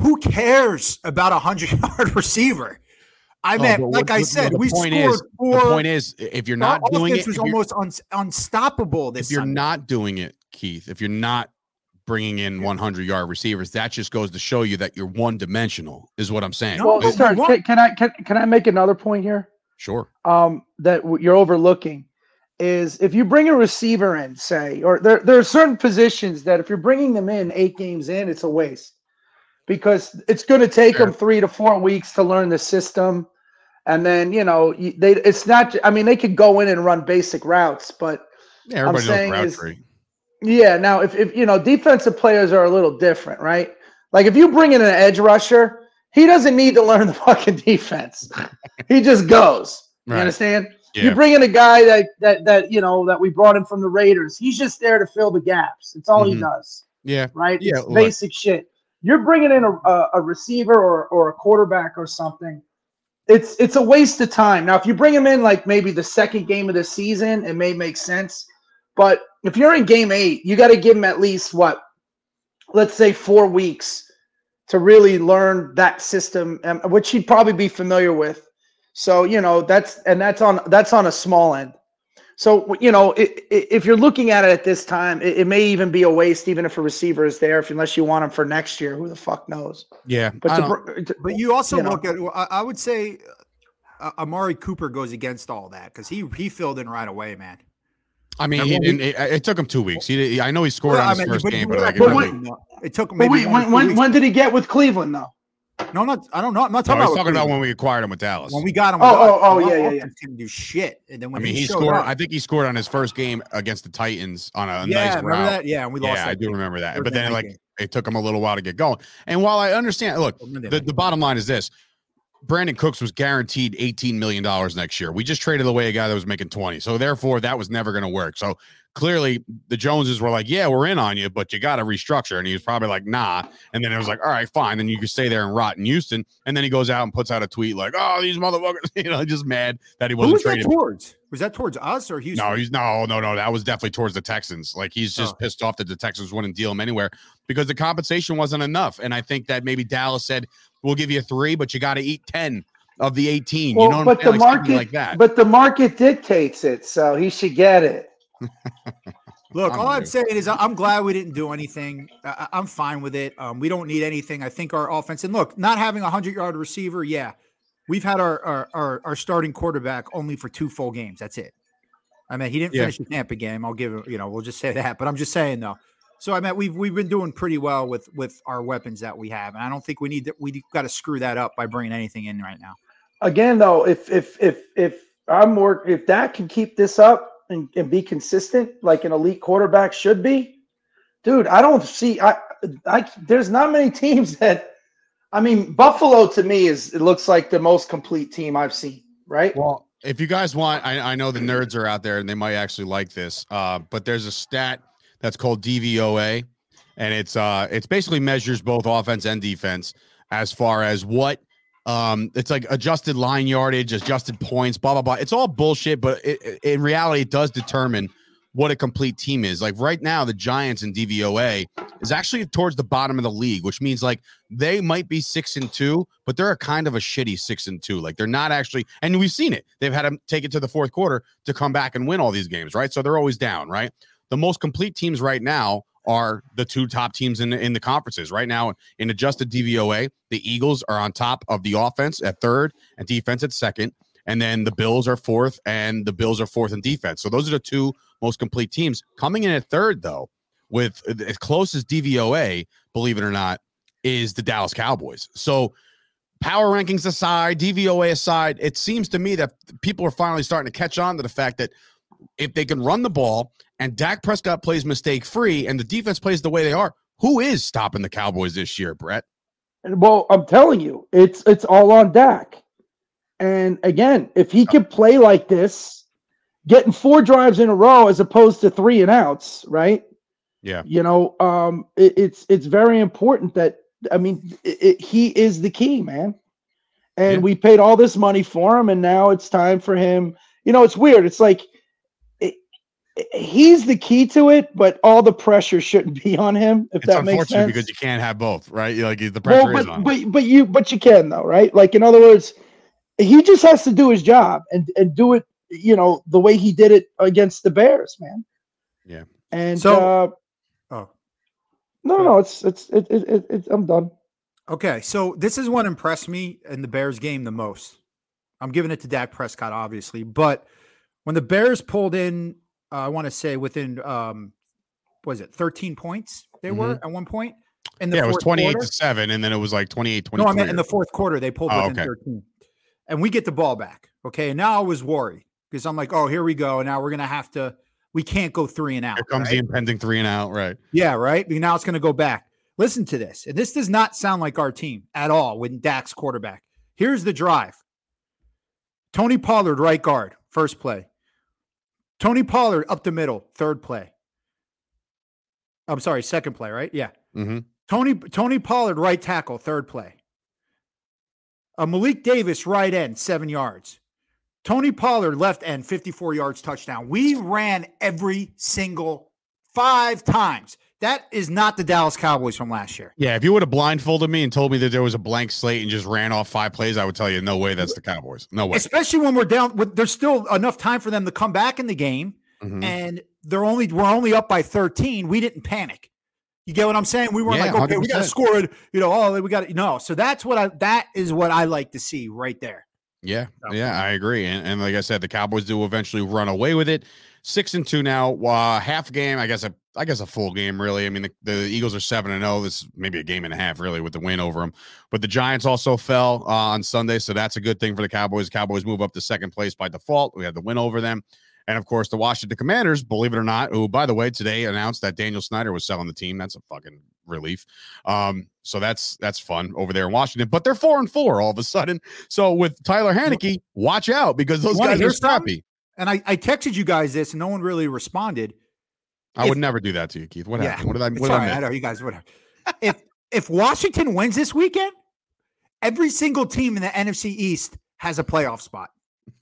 who cares about a hundred [LAUGHS] yard receiver? I Oh, meant, like what- I said, we point scored is- four. The point is, if you're our not doing it, was you're, almost un, unstoppable this if you're Sunday. not doing it, Keith, if you're not bringing in 100 yard receivers, that just goes to show you that you're one dimensional. Is what I'm saying. Well, but we sir, can, can I can, can I make another point here? Sure. um, that w- you're overlooking is if you bring a receiver in, say, or there, there are certain positions that if you're bringing them in eight games in, it's a waste because it's going to take Sure. them three to four weeks to learn the system. And then, you know, they, it's not, I mean, they could go in and run basic routes, but Yeah, everybody knows saying is- yeah, now if, if, you know, defensive players are a little different, right? Like if you bring in an edge rusher, he doesn't need to learn the [LAUGHS] fucking defense. he just goes. You Right. understand? Yeah. You bring in a guy that that that you know that we brought in from the Raiders. He's just there to fill the gaps. It's all Mhm. he does, Yeah. right? Yeah, It's look. basic shit. You're bringing in a, a, receiver or or a quarterback or something. It's it's a waste of time. Now, if you bring him in like maybe the second game of the season, it may make sense. But if you're in game eight, you got to give him at least what, let's say four weeks to really learn that system, um, which he'd probably be familiar with. So you know that's and that's on that's on a small end. So you know i- i- if you're looking at it at this time, it, it may even be a waste, even if a receiver is there, if unless you want him for next year. Who the fuck knows? Yeah. But to, to- But you also you know. look at. I, I would say uh, Amari Cooper goes against all that because he he filled in right away, man. I mean, he Remember didn't. It, it took him two weeks. He, he- I know he scored Well, on I his mean, first but- game, but but like, it But really- wait- it took him but maybe wait, when when, when did he get with Cleveland though? No, not I don't know. I'm not no, talking he's about talking about when we acquired him with Dallas. when we got him. Oh, with oh, oh, yeah, yeah, offense yeah. Didn't do shit, and then when I when mean, he showed scored. up- I think he scored on his first game against the Titans on a yeah, nice remember route. that? Yeah, and we lost. Yeah, that I do remember that. Thursday But then, like, game. it took him a little while to get going. And while I understand, look, the, the bottom line is this Brandin Cooks was guaranteed $18 million next year. We just traded away a guy that was making 20. So therefore, that was never going to work. So clearly the Joneses were like, Yeah, we're in on you, but you got to restructure. And he was probably like, nah. And then it was like, all right, fine. Then you can stay there and rot in Houston. And then he goes out and puts out a tweet like, Oh, these motherfuckers, [LAUGHS] you know, just mad that he wasn't was that traded. towards? Was that towards us or Houston? No, he's no, no, no. That was definitely towards the Texans. Like he's just Oh. pissed off that the Texans wouldn't deal him anywhere because the compensation wasn't enough. And I think that maybe Dallas said, "We'll give you three, but you got to eat ten of the 18. Well, you know, what but I'm the? Like market, like that. but the market dictates it, so he should get it. [LAUGHS] Look, all I'm saying is I- I'm glad we didn't do anything. I- I- I'm fine with it. Um, we don't need anything. I think our offense and look, not having a hundred yard receiver, yeah, we've had our, our our our starting quarterback only for two full games. That's it. I mean, he didn't Yeah. finish the Tampa game. I'll give him, you know, we'll just say that. But I'm just saying though. So I mean, we've we've been doing pretty well with with our weapons that we have, and I don't think we need to. We got to screw that up by bringing anything in right now. Again, though, if if if if I'm more if that can keep this up and, and be consistent like an elite quarterback should be, dude, I don't see I I there's not many [LAUGHS] teams that I mean Buffalo to me is it looks like the most complete team I've seen, right? Well, if you guys want, I, I know the nerds are out there and they might actually like this. Uh, but there's a stat that's called DVOA, and it's uh it's basically measures both offense and defense as far as what um it's like adjusted line yardage, adjusted points, blah blah blah. It's all bullshit, but it, it- in reality, it does determine what a complete team is. Like right now, the Giants in DVOA is actually towards the bottom of the league, which means like they might be six and two, but they're a kind of a shitty six and two. Like they're not actually, and we've seen it. They've had to take it to the fourth quarter to come back and win all these games, right? So they're always down, right? The most complete teams right now are the two top teams in the, in the conferences right now in adjusted DVOA. The Eagles are on top of the offense at third and defense at second. And then the Bills are fourth, and the Bills are fourth in defense. So those are the two most complete teams. Coming in at third, though, with as close as DVOA, believe it or not, is the Dallas Cowboys. So power rankings aside, DVOA aside, it seems to me that people are finally starting to catch on to the fact that if they can run the ball and Dak Prescott plays mistake free and the defense plays the way they are, who is stopping the Cowboys this year, Bret? Well, I'm telling you, it's it's all on Dak. And again, if he can play like this, getting four drives in a row as opposed to three and outs, right? Yeah. You know, um, it, it's it's very important that I mean, it, it, he is the key, man. And Yeah. we paid all this money for him, and now it's time for him. You know, it's weird. It's like he's the key to it, but all the pressure shouldn't be on him. If It's that makes unfortunate sense. because you can't have both, right? You- Like the pressure well, is but, on. but but you but you can though, right? Like in other words, he just has to do his job and and do it, you know, the way he did it against the Bears, man. Yeah. And So- uh, Oh, no, no, it's it's it, it, it, it I'm done. okay. So this is what impressed me in the Bears game the most. I'm giving it to Dak Prescott, obviously, but when the Bears pulled in, uh, I want to say within, um, was it 13 points? They were at one point in the yeah, it was 28 quarter? to 7, and then it was like 28 No, 23. I meant in the fourth quarter they pulled Oh, within okay. 13, and we get the ball back. Okay, and now I was worried because I'm like, oh, here we go. Now we're gonna have to. We can't go three and out. Here comes right? the impending three and out, right? Yeah, right. Now it's going to go back. Listen to this. And this does not sound like our team at all when Dak's quarterback. Here's the drive Tony Pollard, right guard, first play. Tony Pollard up the middle, third play. I'm sorry, second play, right? Yeah. Mm-hmm. Tony Tony Pollard, right tackle, third play. Uh, Malik Davis, right end, seven yards. Tony Pollard, left end, 54 yards, touchdown. We ran every single five times. That is not the Dallas Cowboys from last year. Yeah, if you would have blindfolded me and told me that there was a blank slate and just ran off five plays, I would tell you, no way, that's the Cowboys. No way. Especially when we're down, with, there's still enough time for them to come back in the game, Mhm. and they're only we're only up by 13. We didn't panic. You get what I'm saying? We weren't Yeah, like, okay, we got to score it. You know, oh, we got to no. So that's what I that is what I like to see right there. Yeah, yeah, I agree. And, and like I said, the Cowboys do eventually run away with it. Six and two now. Uh, half game, I guess. A, I guess a full game, really. I mean, the, the Eagles are seven and zero. This is maybe a game and a half, really, with the win over them. But the Giants also fell uh, on Sunday, so that's a good thing for the Cowboys. Cowboys move up to second place by default. We had the win over them. And of course, the Washington Commanders, believe it or not, who, by the way, today announced that Daniel Snyder was selling the team. That's a fucking relief. Um, so that's that's fun over there in Washington. But they're four and four all of a sudden. So with Tyler Heinicke, watch out because those guys are something? And I, I texted you guys this, and no one really responded. I would never do that to you, Keith. What Yeah, happened? What did I? What did I I know you guys. Whatever. [LAUGHS] if if Washington wins this weekend, every single team in the NFC East has a playoff spot.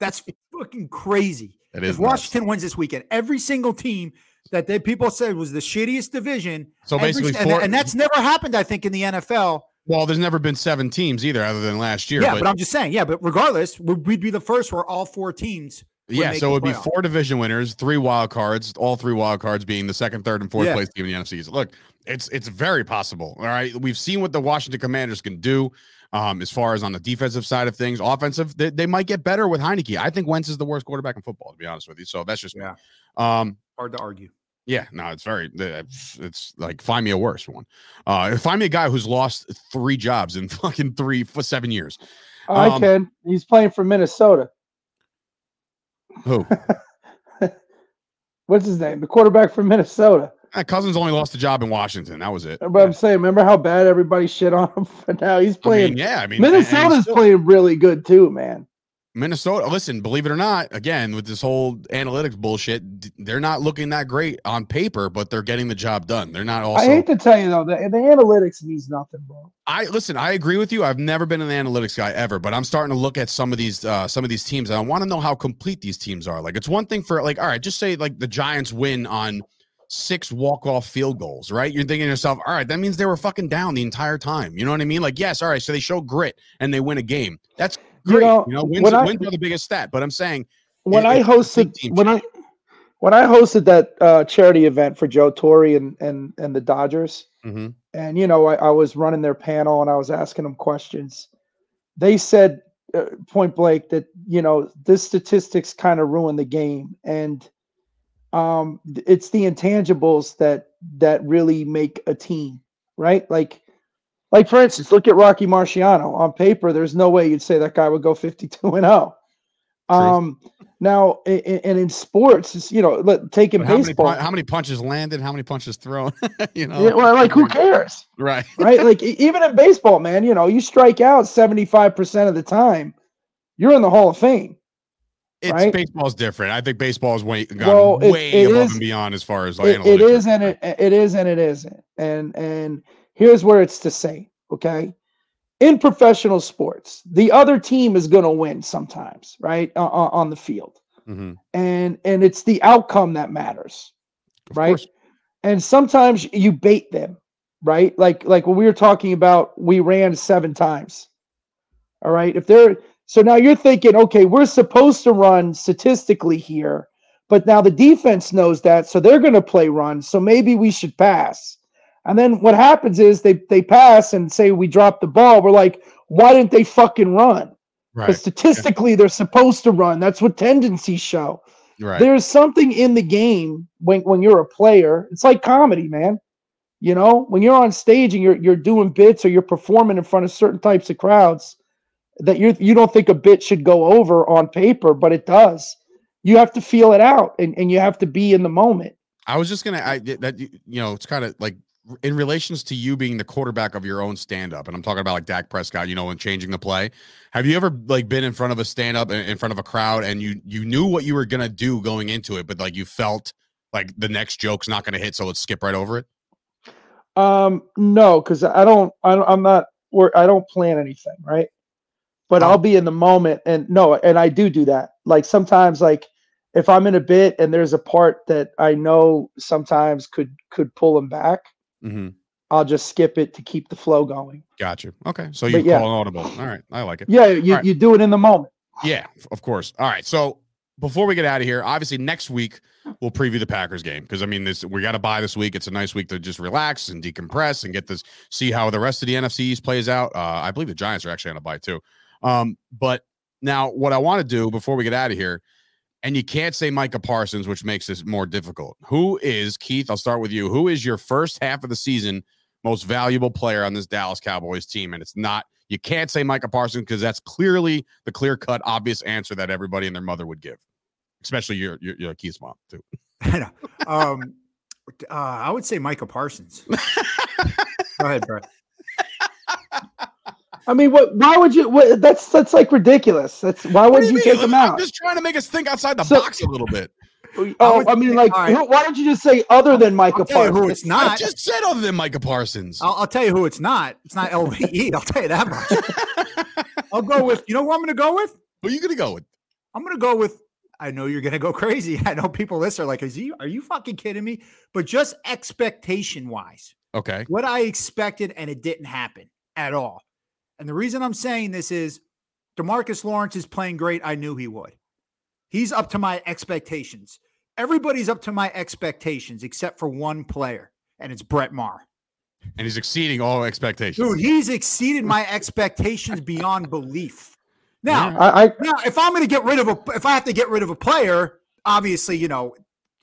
That's fucking crazy. It If is nuts. Washington wins this weekend, every single team that they people said was the shittiest division. So basically, and, four. and that's never happened, I think, in the NFL. well, there's never been seven teams either, other than last year. yeah, but, but, I'm just saying, yeah, but regardless, we- we'd be the first where all four teams. Would yeah, so it would be playoff. four division winners, three wild cards, all three wild cards being the second, third, and fourth Yeah. place team in the NFC. East. Look, it's it's very possible. All right, we've seen what the Washington Commanders can do. Um, as far as on the defensive side of things, offensive, they, they might get better with Heinicke. I think Wentz is the worst quarterback in football, to be honest with you. So that's just me. Yeah. Um, Hard to argue. Yeah, no, it's very. It's, it's like find me a worse one. Uh, find me a guy who's lost three jobs in [LAUGHS] fucking three for seven years. I Um, can. He's playing for Minnesota. Who? [LAUGHS] What's his name? The quarterback from Minnesota. Uh, Cousins only lost a job in Washington. That was it. But I'm saying, remember how bad everybody shit on him [LAUGHS] for now? He's I playing. mean, yeah, I mean, and- and he's Minnesota's still- playing really good too, man. Minnesota, listen, believe it or not, again, with this whole analytics bullshit, they're not looking that great on paper, but they're getting the job done. They're not also I hate to tell you though, the, the analytics means nothing, bro. I listen. I agree with you. I've never been an analytics guy ever, but I'm starting to look at some of these uh, some of these teams, and I want to know how complete these teams are. Like, it's one thing for like, all right, just say like the Giants win on six walk off field goals, right? You're thinking to yourself, all right, that means they were fucking down the entire time. You know what I mean? Like, yes, all right, so they show grit and they win a game. That's great. You know, know, wins, when I- wins are the biggest stat. But I'm saying when It- I it's a big hosted when I when I hosted that uh, charity event for Joe Torre and and and the Dodgers, Mhm. and you know I, I was running their panel and I was asking them questions. They said uh, point blank that you know this statistics kind of ruin the game, and um, it's the intangibles that that really make a team, right? Like. Like for instance, look at Rocky Marciano. On paper, there's no way you'd say that guy would go 52 and 0. Um, now, and in sports, it's, you know, let- taking how many, baseball. pun- how many punches landed? How many punches thrown? [LAUGHS] you know, yeah, well, like who cares, right? [LAUGHS] right? like [LAUGHS] even in baseball, man, you know, you strike out 75% of the time, you're in the Hall of Fame. It's Right? baseball's different. I think baseball's way gone Well, it- way it above is- and beyond as far as like It, it is and it it is and it isn't. And and here's where it's to say, okay? In professional sports, the other team is going to win sometimes, right? Uh, on the field. Mhm. And and it's the outcome that matters. Of right? course. and sometimes you bait them right like like when we were talking about we ran seven times all right if they're so now you're thinking okay we're supposed to run statistically here but now the defense knows that so they're going to play run so maybe we should pass and then what happens is they they pass and say we dropped the ball we're like why didn't they fucking run Right. because statistically they're supposed to run that's what tendencies show Right. there's something in the game when when you're a player. It's like comedy, man. You know, when you're on stage and you're you're doing bits or you're performing in front of certain types of crowds that you you don't think a bit should go over on paper, but it does. You have to feel it out and, and you have to be in the moment. I was just gonna I that you know it's kind of like in relations to you being the quarterback of your own stand up, and I'm talking about like Dak Prescott, you know, and changing the play. Have you ever like been in front of a stand up in front of a crowd and you you knew what you were gonna do going into it, but like you felt like the next joke's not gonna hit, so let's skip right over it. Um, no, because I don't, I don't, I'm not, or I don't plan anything, right? But Oh. I'll be in the moment, and no, and I do do that. Like sometimes, like if I'm in a bit and there's a part that I know sometimes could could pull them back, Mm-hmm. I'll just skip it to keep the flow going. Got you. Okay, so you yeah. call an audible. All right, I like it. Yeah, you, Alright. you do it in the moment. Yeah, of course. All right. So before we get out of here, obviously next week we'll preview the Packers game because I mean this we got to buy this week. It's a nice week to just relax and decompress and get this see how the rest of the NFC East plays out. Uh, I believe the Giants are actually on a buy too. Um, but now what I want to do before we get out of here, and you can't say Micah Parsons, which makes this more difficult. Who is Keith? I'll start with you. Who is your first half of the season most valuable player on this Dallas Cowboys team? And it's not you can't say Micah Parsons because that's clearly the clear cut, obvious answer that everybody and their mother would give, especially your your, your Keith's mom too. [LAUGHS] I know. Um, uh, I would say Micah Parsons. [LAUGHS] Go ahead, bro. I mean, what? Why would you? What, that's that's like ridiculous. That's why would do you mean? take them I'm out? just trying to make us think outside the So- box a little bit. Oh, oh would I mean, say- like, all right. who- why don't you just say other than Micah I'll tell you Parsons? who it's I not. just said other than Micah Parsons. I'll, I'll tell you who it's not. It's not LVE. I'll tell you that much. [LAUGHS] I'll go with. You know who I'm going to go with? Who are you gonna go with? I'm going to go with. I know you're going to go crazy. [LAUGHS] I know people listen are like, "Is he? Are you fucking kidding me?" But just expectation wise, Okay. what I expected, and it didn't happen at all. And the reason I'm saying this is Demarcus Lawrence is playing great. I knew he would. He's up to my expectations. Everybody's up to my expectations except for one player, and it's Brett Maher. And he's exceeding all expectations. Dude, he's exceeded my expectations beyond belief. Now, I, I now, if I'm going to get rid of a, if I have to get rid of a player, obviously, you know,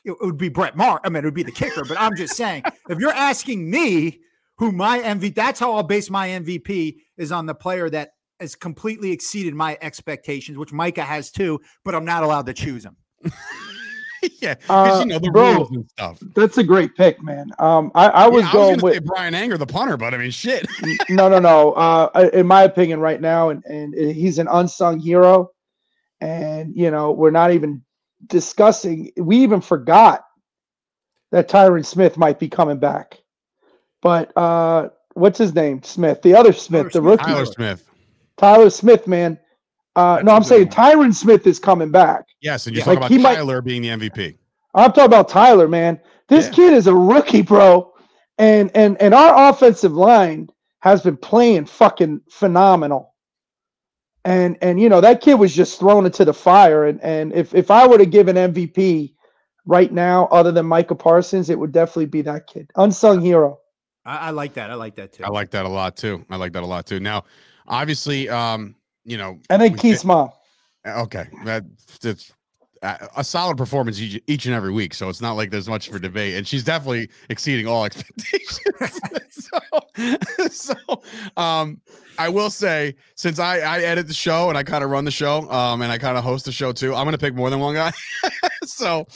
it, it would be Brett Maher. I mean, it would be the kicker. But I'm just saying, if you're asking me who my MVP, that's how I'll base my MVP is on the player that has completely exceeded my expectations, which Micah has too. But I'm not allowed to choose him. [LAUGHS] yeah, because Uh, you know the bro, rules and stuff. that's a great pick, man. Um, I, I was Yeah, going gonna say with Bryan Anger, the punter, but I mean, shit. no, no, no. Uh, in my opinion, right now, and and he's an unsung hero, And you know, we're not even discussing. We even forgot that Tyron Smith might be coming back. But uh what's his name? Smith, the other Smith, Tyler the Smith. rookie. Tyler Smith. Tyler Smith, man. Uh, no, I'm saying one. Tyron Smith is coming back. Yes, and you're Yeah. talking Like, about he might- Tyler being the MVP. I'm talking about Tyler, man. This Yeah. kid is a rookie, bro. And and and our offensive line has been playing fucking phenomenal. And and you know, that kid was just thrown into the fire. And and if if I were to give an MVP right now, other than Micah Parsons, it would definitely be that kid. Unsung hero. I, I like that. I like that too. I like that a lot too. I like that a lot too. Now, obviously, um, you know, And then we Keith's mom. Okay, that that's a a solid performance each, each and every week. So it's not like there's much for debate, and she's definitely exceeding all [LAUGHS] expectations. [LAUGHS] so, [LAUGHS] so, um, I will say, since I I edit the show and I kind of run the show, um, and I kind of host the show too, I'm gonna pick more than one guy. so,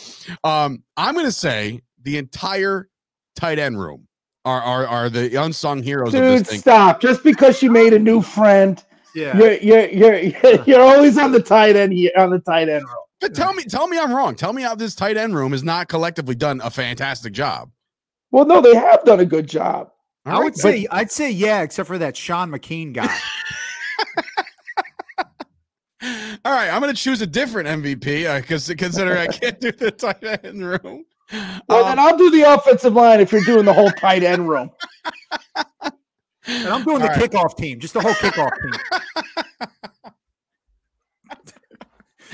um, I'm gonna say the entire tight end room are are, are the unsung heroes of Dude, this thing. stop. Just because you made a new friend, yeah. you're you're you're [LAUGHS] you're always on the tight end here on the tight end row. But tell me, tell me I'm wrong. Tell me how this tight end room has not collectively done a fantastic job. Well, no, they have done a good job. I All would right, then. say I'd say yeah, except for that Sean McKeon guy. [LAUGHS] All right, I'm going to choose a different MVP because uh, considering I can't do the tight end room. Well, Um, then I'll do the offensive line if you're doing the whole tight end room. and I'm doing the All right. kickoff team, just the whole kickoff team. [LAUGHS]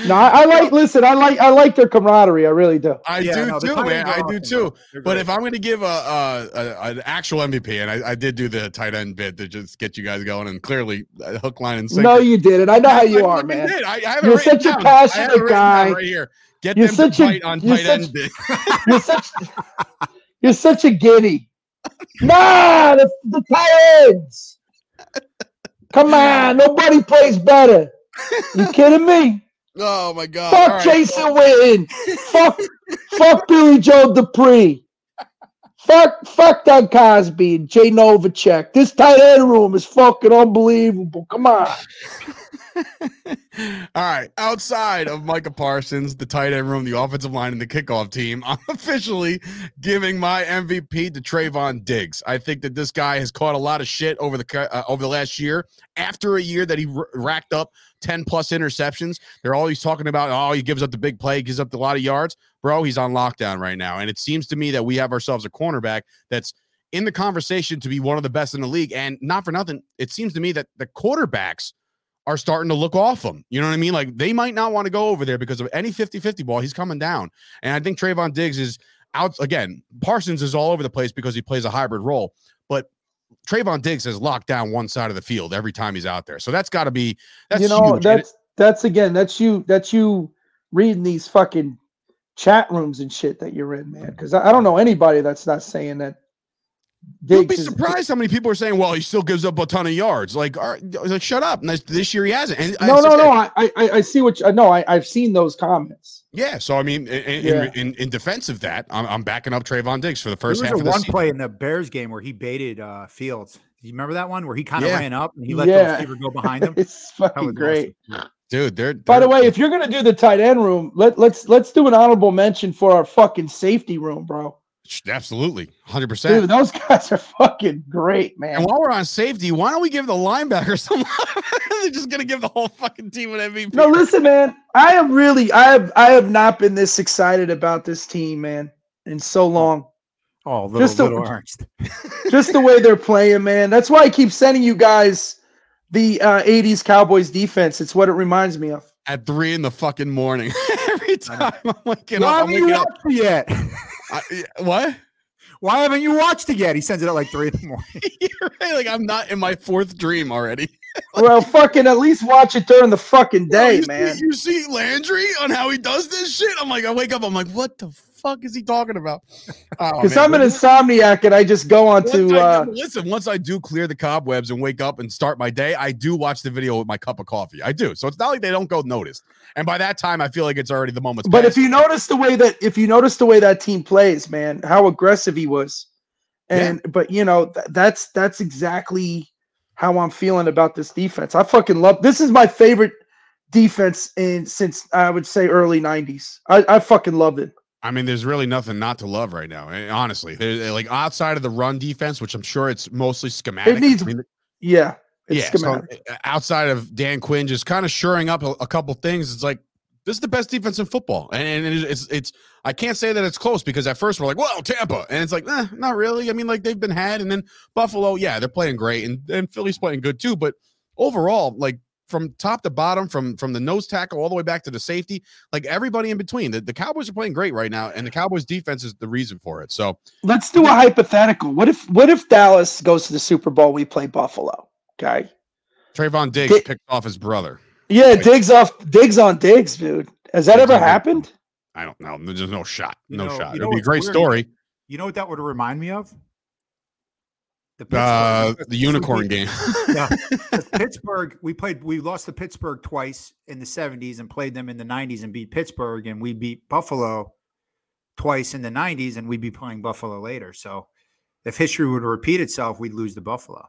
No, I, I like. Listen, I like. I like their camaraderie. I really do. I Yeah, do no, too, man. I do too. But if I'm going to give a, a, a an actual MVP, and I, I did do the tight end bit to just get you guys going, and clearly uh, hook, line, and sinker. No, you didn't. I know how you I are, fucking man. did. I, I have You're such a down. I have passionate guy. right here. Get You're them such to a- bite on tight such- end. [LAUGHS] You're such. You're such a guinea. Nah, the, the tight ends. Come on, nobody plays better. You kidding me? [LAUGHS] Oh my god! Fuck right. Jason Witten. fuck, fuck Billy Joe Dupree. Fuck, fuck Doug Cosbie and Jay Novacek. This tight end room is fucking unbelievable. Come on. [LAUGHS] All right. Outside of Micah Parsons, the tight end room, the offensive line, and the kickoff team, [LAUGHS] I'm officially giving my MVP to Trevon Diggs. I think that this guy has caught a lot of shit over the uh, over the last year. After a year that he r- racked up 10 plus interceptions, they're always talking about, oh, he gives up the big play, gives up a lot of yards. Bro, he's on lockdown right now. And it seems to me that we have ourselves a cornerback that's in the conversation to be one of the best in the league. And not for nothing, it seems to me that the quarterbacks are starting to look off him. You know what I mean? Like they might not want to go over there because of any 50 50 ball. He's coming down. And I think Trevon Diggs is out again. Parsons is all over the place because he plays a hybrid role. But Trevon Diggs has locked down one side of the field every time he's out there. So that's got to be, that's you know, huge. That's that's again, that's you, that's you reading these fucking chat rooms and shit that you're in, man. Because I, I don't know anybody that's not saying that. You'll be surprised how many people are saying, "Well, he still gives up a ton of yards." Like, all right, like shut up. And this, this year he hasn't. And No, no, just- no. I, I, I see what you. No, I, I've seen those comments. Yeah. So I mean, in, in, Yeah. in, in defense of that, I'm, I'm backing up Trevon Diggs for the There first was half a of the one season. play in the Bears game where he baited uh, Fields. Do you remember that one where he kind of Yeah. ran up and he let Yeah. the receiver go behind him? [LAUGHS] It's fucking great. awesome. Dude, they're, By the way, if you're gonna do the tight end room, let let's let's do an honorable mention for our fucking safety room, bro. Absolutely, hundred percent. Those [LAUGHS] guys are fucking great, man. And while we're on safety, why don't we give the linebacker some? love? [LAUGHS] They're just gonna give the whole fucking team an MVP. No, listen, man. I am really, I have, I have not been this excited about this team, man, in so long. Oh, little, Just a- little Ernst. [LAUGHS] Just the way they're playing, man. That's why I keep sending you guys the uh, '80s Cowboys defense. It's what it reminds me of. At three in the fucking morning, every time I'm waking Why up, I'm you waking up. yet? I, what? Why haven't you watched it yet? He sends it at like three in the morning. [LAUGHS] You're right. Like I'm not in my fourth dream already. [LAUGHS] Well, fucking at least watch it during the fucking Bro, day, you man. See, you see Landry on how he does this shit. I'm like, I wake up, I'm like, what the fuck is he talking about? [LAUGHS] Oh, Because man. I'm an insomniac and I just go on Once to. I, Uh, listen, once I do clear the cobwebs and wake up and start my day, I do watch the video with my cup of coffee. I do. So it's not like they don't go noticed. And by that time, I feel like it's already the moment. but if you notice the way that if you notice the way that team plays, man, how aggressive he was, and but you know th- that's that's exactly how I'm feeling about this defense. I fucking love this is my favorite defense in since I would say early '90s. I, I fucking loved it. I mean, there's really nothing not to love right now. eh, Honestly, There's, like outside of the run defense, which I'm sure it's mostly schematic. It needs, I mean, yeah, it's yeah. So schematic. uh, outside of Dan Quinn just kind of shoring up a, a couple things, it's like this is the best defense in football, and, and it's it's I can't say that it's close because at first we're like, well, Tampa, and it's like, eh, not really. I mean, like they've been had, and then Buffalo, yeah, they're playing great, and and Philly's playing good too, but overall, like from top to bottom, from from the nose tackle all the way back to the safety, like everybody in between, the, the Cowboys are playing great right now, and the Cowboys defense is the reason for it. So Let's do a hypothetical. What if what if Dallas goes to the Super Bowl? We play Buffalo. Okay. Trevon Diggs Di- picked off his brother. Yeah, Diggs off Diggs on Diggs, dude. Has that ever happened? I don't know. There's no shot. You No know- shot. It'd be a great weird? story. You know what that would remind me of? The Uh, the unicorn game. yeah, [LAUGHS] 'cause Pittsburgh. We played. We lost to Pittsburgh twice in the '70s and played them in the '90s and beat Pittsburgh, and we beat Buffalo twice in the '90s, and we'd be playing Buffalo later. So, if history were to repeat itself, we'd lose to Buffalo.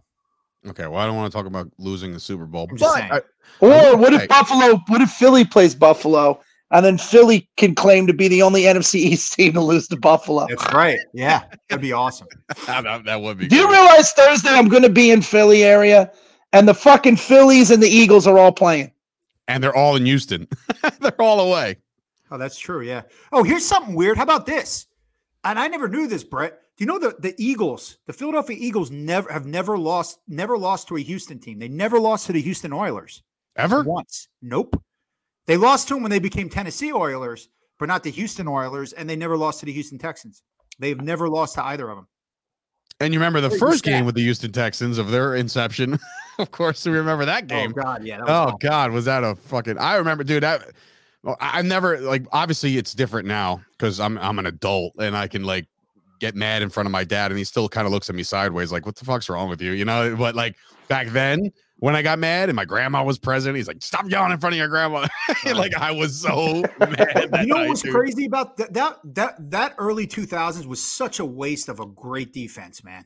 Okay, well, I don't want to talk about losing the Super Bowl, I'm just but saying. I- Or what Right. if Buffalo? What if Philly plays Buffalo, and then Philly can claim to be the only NFC East team to lose to Buffalo? That's right. Yeah, that'd be awesome. [LAUGHS] that, that would be. Do you great. realize Thursday I'm going to be in Philly area, and the fucking Phillies and the Eagles are all playing? and they're all in Houston. [LAUGHS] they're all away. Oh, that's true. Yeah. Oh, here's something weird. How about this? And I never knew this, Bret. Do you know the the Eagles, the Philadelphia Eagles, never have never lost, never lost to a Houston team. They never lost to the Houston Oilers Ever? once. Nope. They lost to them when they became Tennessee Oilers, but not the Houston Oilers, and they never lost to the Houston Texans. They've never lost to either of them. And you remember the Pretty first game with the Houston Texans of their inception. [LAUGHS] of course, we remember that oh, game. Oh God, yeah. Was Oh awful. God, was that a fucking? I remember, dude. That well, I- I've never like. Obviously, it's different now because I'm I'm an adult and I can like get mad in front of my dad, and he still kind of looks at me sideways, like, "What the fuck's wrong with you?" You know. But like back then, when I got mad and my grandma was present, he's like, "Stop yelling in front of your grandma!" [LAUGHS] like I was so [LAUGHS] mad. That You know night, what was dude. crazy about that? That that that early 2000s was such a waste of a great defense, man.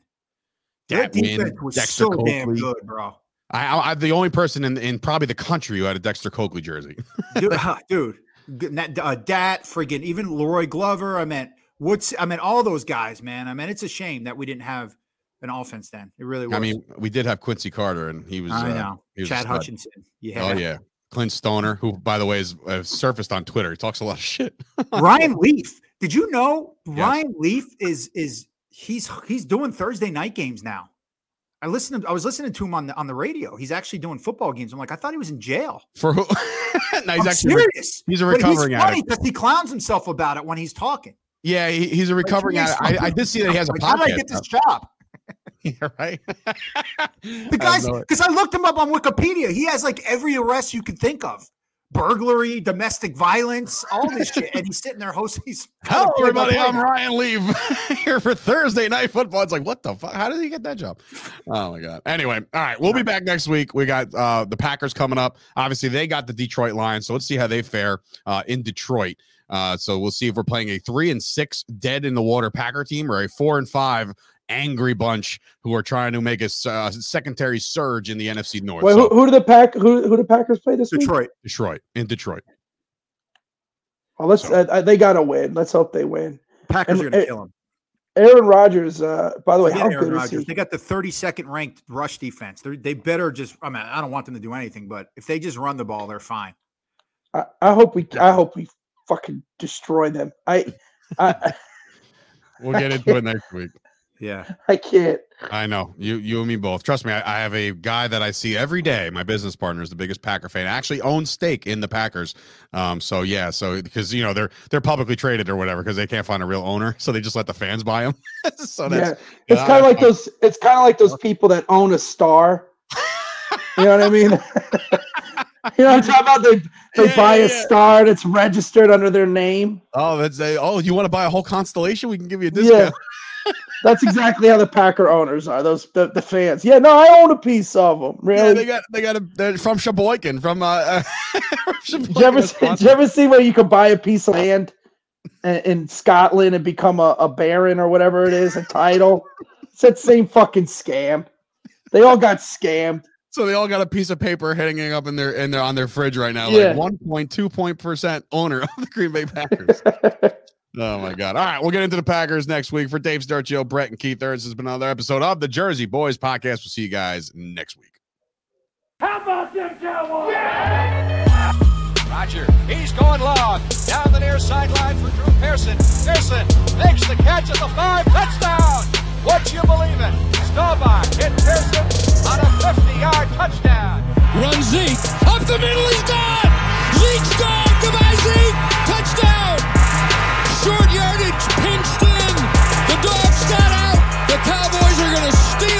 Their Dat Nguyen, defense was Dexter so damn good, bro. I, I, I'm the only person in, in probably the country who had a Dexter Coakley jersey. dude, [LAUGHS] dude g- that- uh, friggin' even La'Roi Glover. I meant Woods. I mean, all those guys, man. I mean, it's a shame that we didn't have an offense then. It really was. I mean, we did have Quincy Carter, and he was. I uh, know. was Chad. Hutchinson. Yeah. Oh yeah, Clint Stoerner, who by the way is uh, surfaced on Twitter. He talks a lot of shit. [LAUGHS] Ryan Leaf. Did you know Yes. Ryan Leaf is is he's he's doing Thursday night games now? I listened. I was listening to him on the on the radio. He's actually doing football games. I'm like, I thought he was in jail. For who? [LAUGHS] no, he's I'm actually serious. he's a But recovering he's funny addict. because he clowns himself about it when he's talking. Yeah, he, he's a recovering Like. I, I did see that he has a Like, [LAUGHS] How did I get this job? [LAUGHS] Yeah, right. The [LAUGHS] guys, because I looked him up on Wikipedia. He has like every arrest you could think of burglary, domestic violence, all this shit. And he's sitting there hosting. He's Hello, everybody. I'm. Ryan Leaf here for Thursday Night Football. It's like, what the fuck? How did he get that job? Oh my god. Anyway, all right, we'll be back next week. We got uh the Packers coming up. Obviously, they got the Detroit Lions, so let's see how they fare uh in Detroit. Uh, so we'll see if we're playing a three and six dead in the water Packer team or a four and five angry bunch who are trying to make a uh, secondary surge in the NFC North. Wait, So, who, who do the pack? Who who do Packers play this week? Detroit. Detroit in Detroit. Well, let's. So- Uh, uh, they gotta win. Let's hope they win. Packers And- are going eh, to kill him. Aaron Rodgers. Uh, by the way, how Aaron good is he? They got the 32nd ranked rush defense. They're, they better just. I mean, I don't want them to do anything, but if they just run the ball, they're fine. I, I hope we. I hope we fucking destroy them. I. [LAUGHS] I, We'll get into it next week. Yeah. I can't. I know you, you and me both. Trust me, I, I have a guy that I see every day. My business partner is the biggest Packer fan. Actually, owns stake in the Packers. Um, so yeah, so because you know they're they're publicly traded or whatever because they can't find a real owner, so they just let the fans buy them. [LAUGHS] so Yeah, that's it's yeah, kind of I- like those. It's kind of like those people that own a star. You know what I mean? [LAUGHS] you know what I'm talking about? They they Yeah, buy yeah, a yeah. star that's registered under their name. oh that's a oh you want to buy a whole constellation? We can give you a discount. Yeah, that's exactly how the Packer owners are. Those the, the fans. Yeah, no, I own a piece of them. Yeah, Really? they got they got a they're from Sheboygan from uh, uh [LAUGHS] from Sheboygan, did you ever see, did you ever see where you could buy a piece of land in, in Scotland and become a, a baron or whatever it is, a title? It's that same fucking scam. They all got scammed. So they all got a piece of paper hanging up in their in their on their fridge right now. Yeah. Like 1.2 point percent owner of the Green Bay Packers. [LAUGHS] oh my god. All right, we'll get into the Packers next week. For Dave Sturchio, Bret, and Keith Ernst, this has been another episode of the Jersey Boyz Podcast. We'll see you guys next week. How about them Cowboys? Roger, he's going long. Down the near sideline for Drew Pearson. Pearson makes the catch at the five. Touchdown! What you believe in? Staubach hit Pearson on a 50-yard touchdown. Run Zeke up the middle. He's gone. Zeke's gone. Goodbye, Zeke. Touchdown. Short yardage, pinched in. The dogs got out. The Cowboys are going to steal.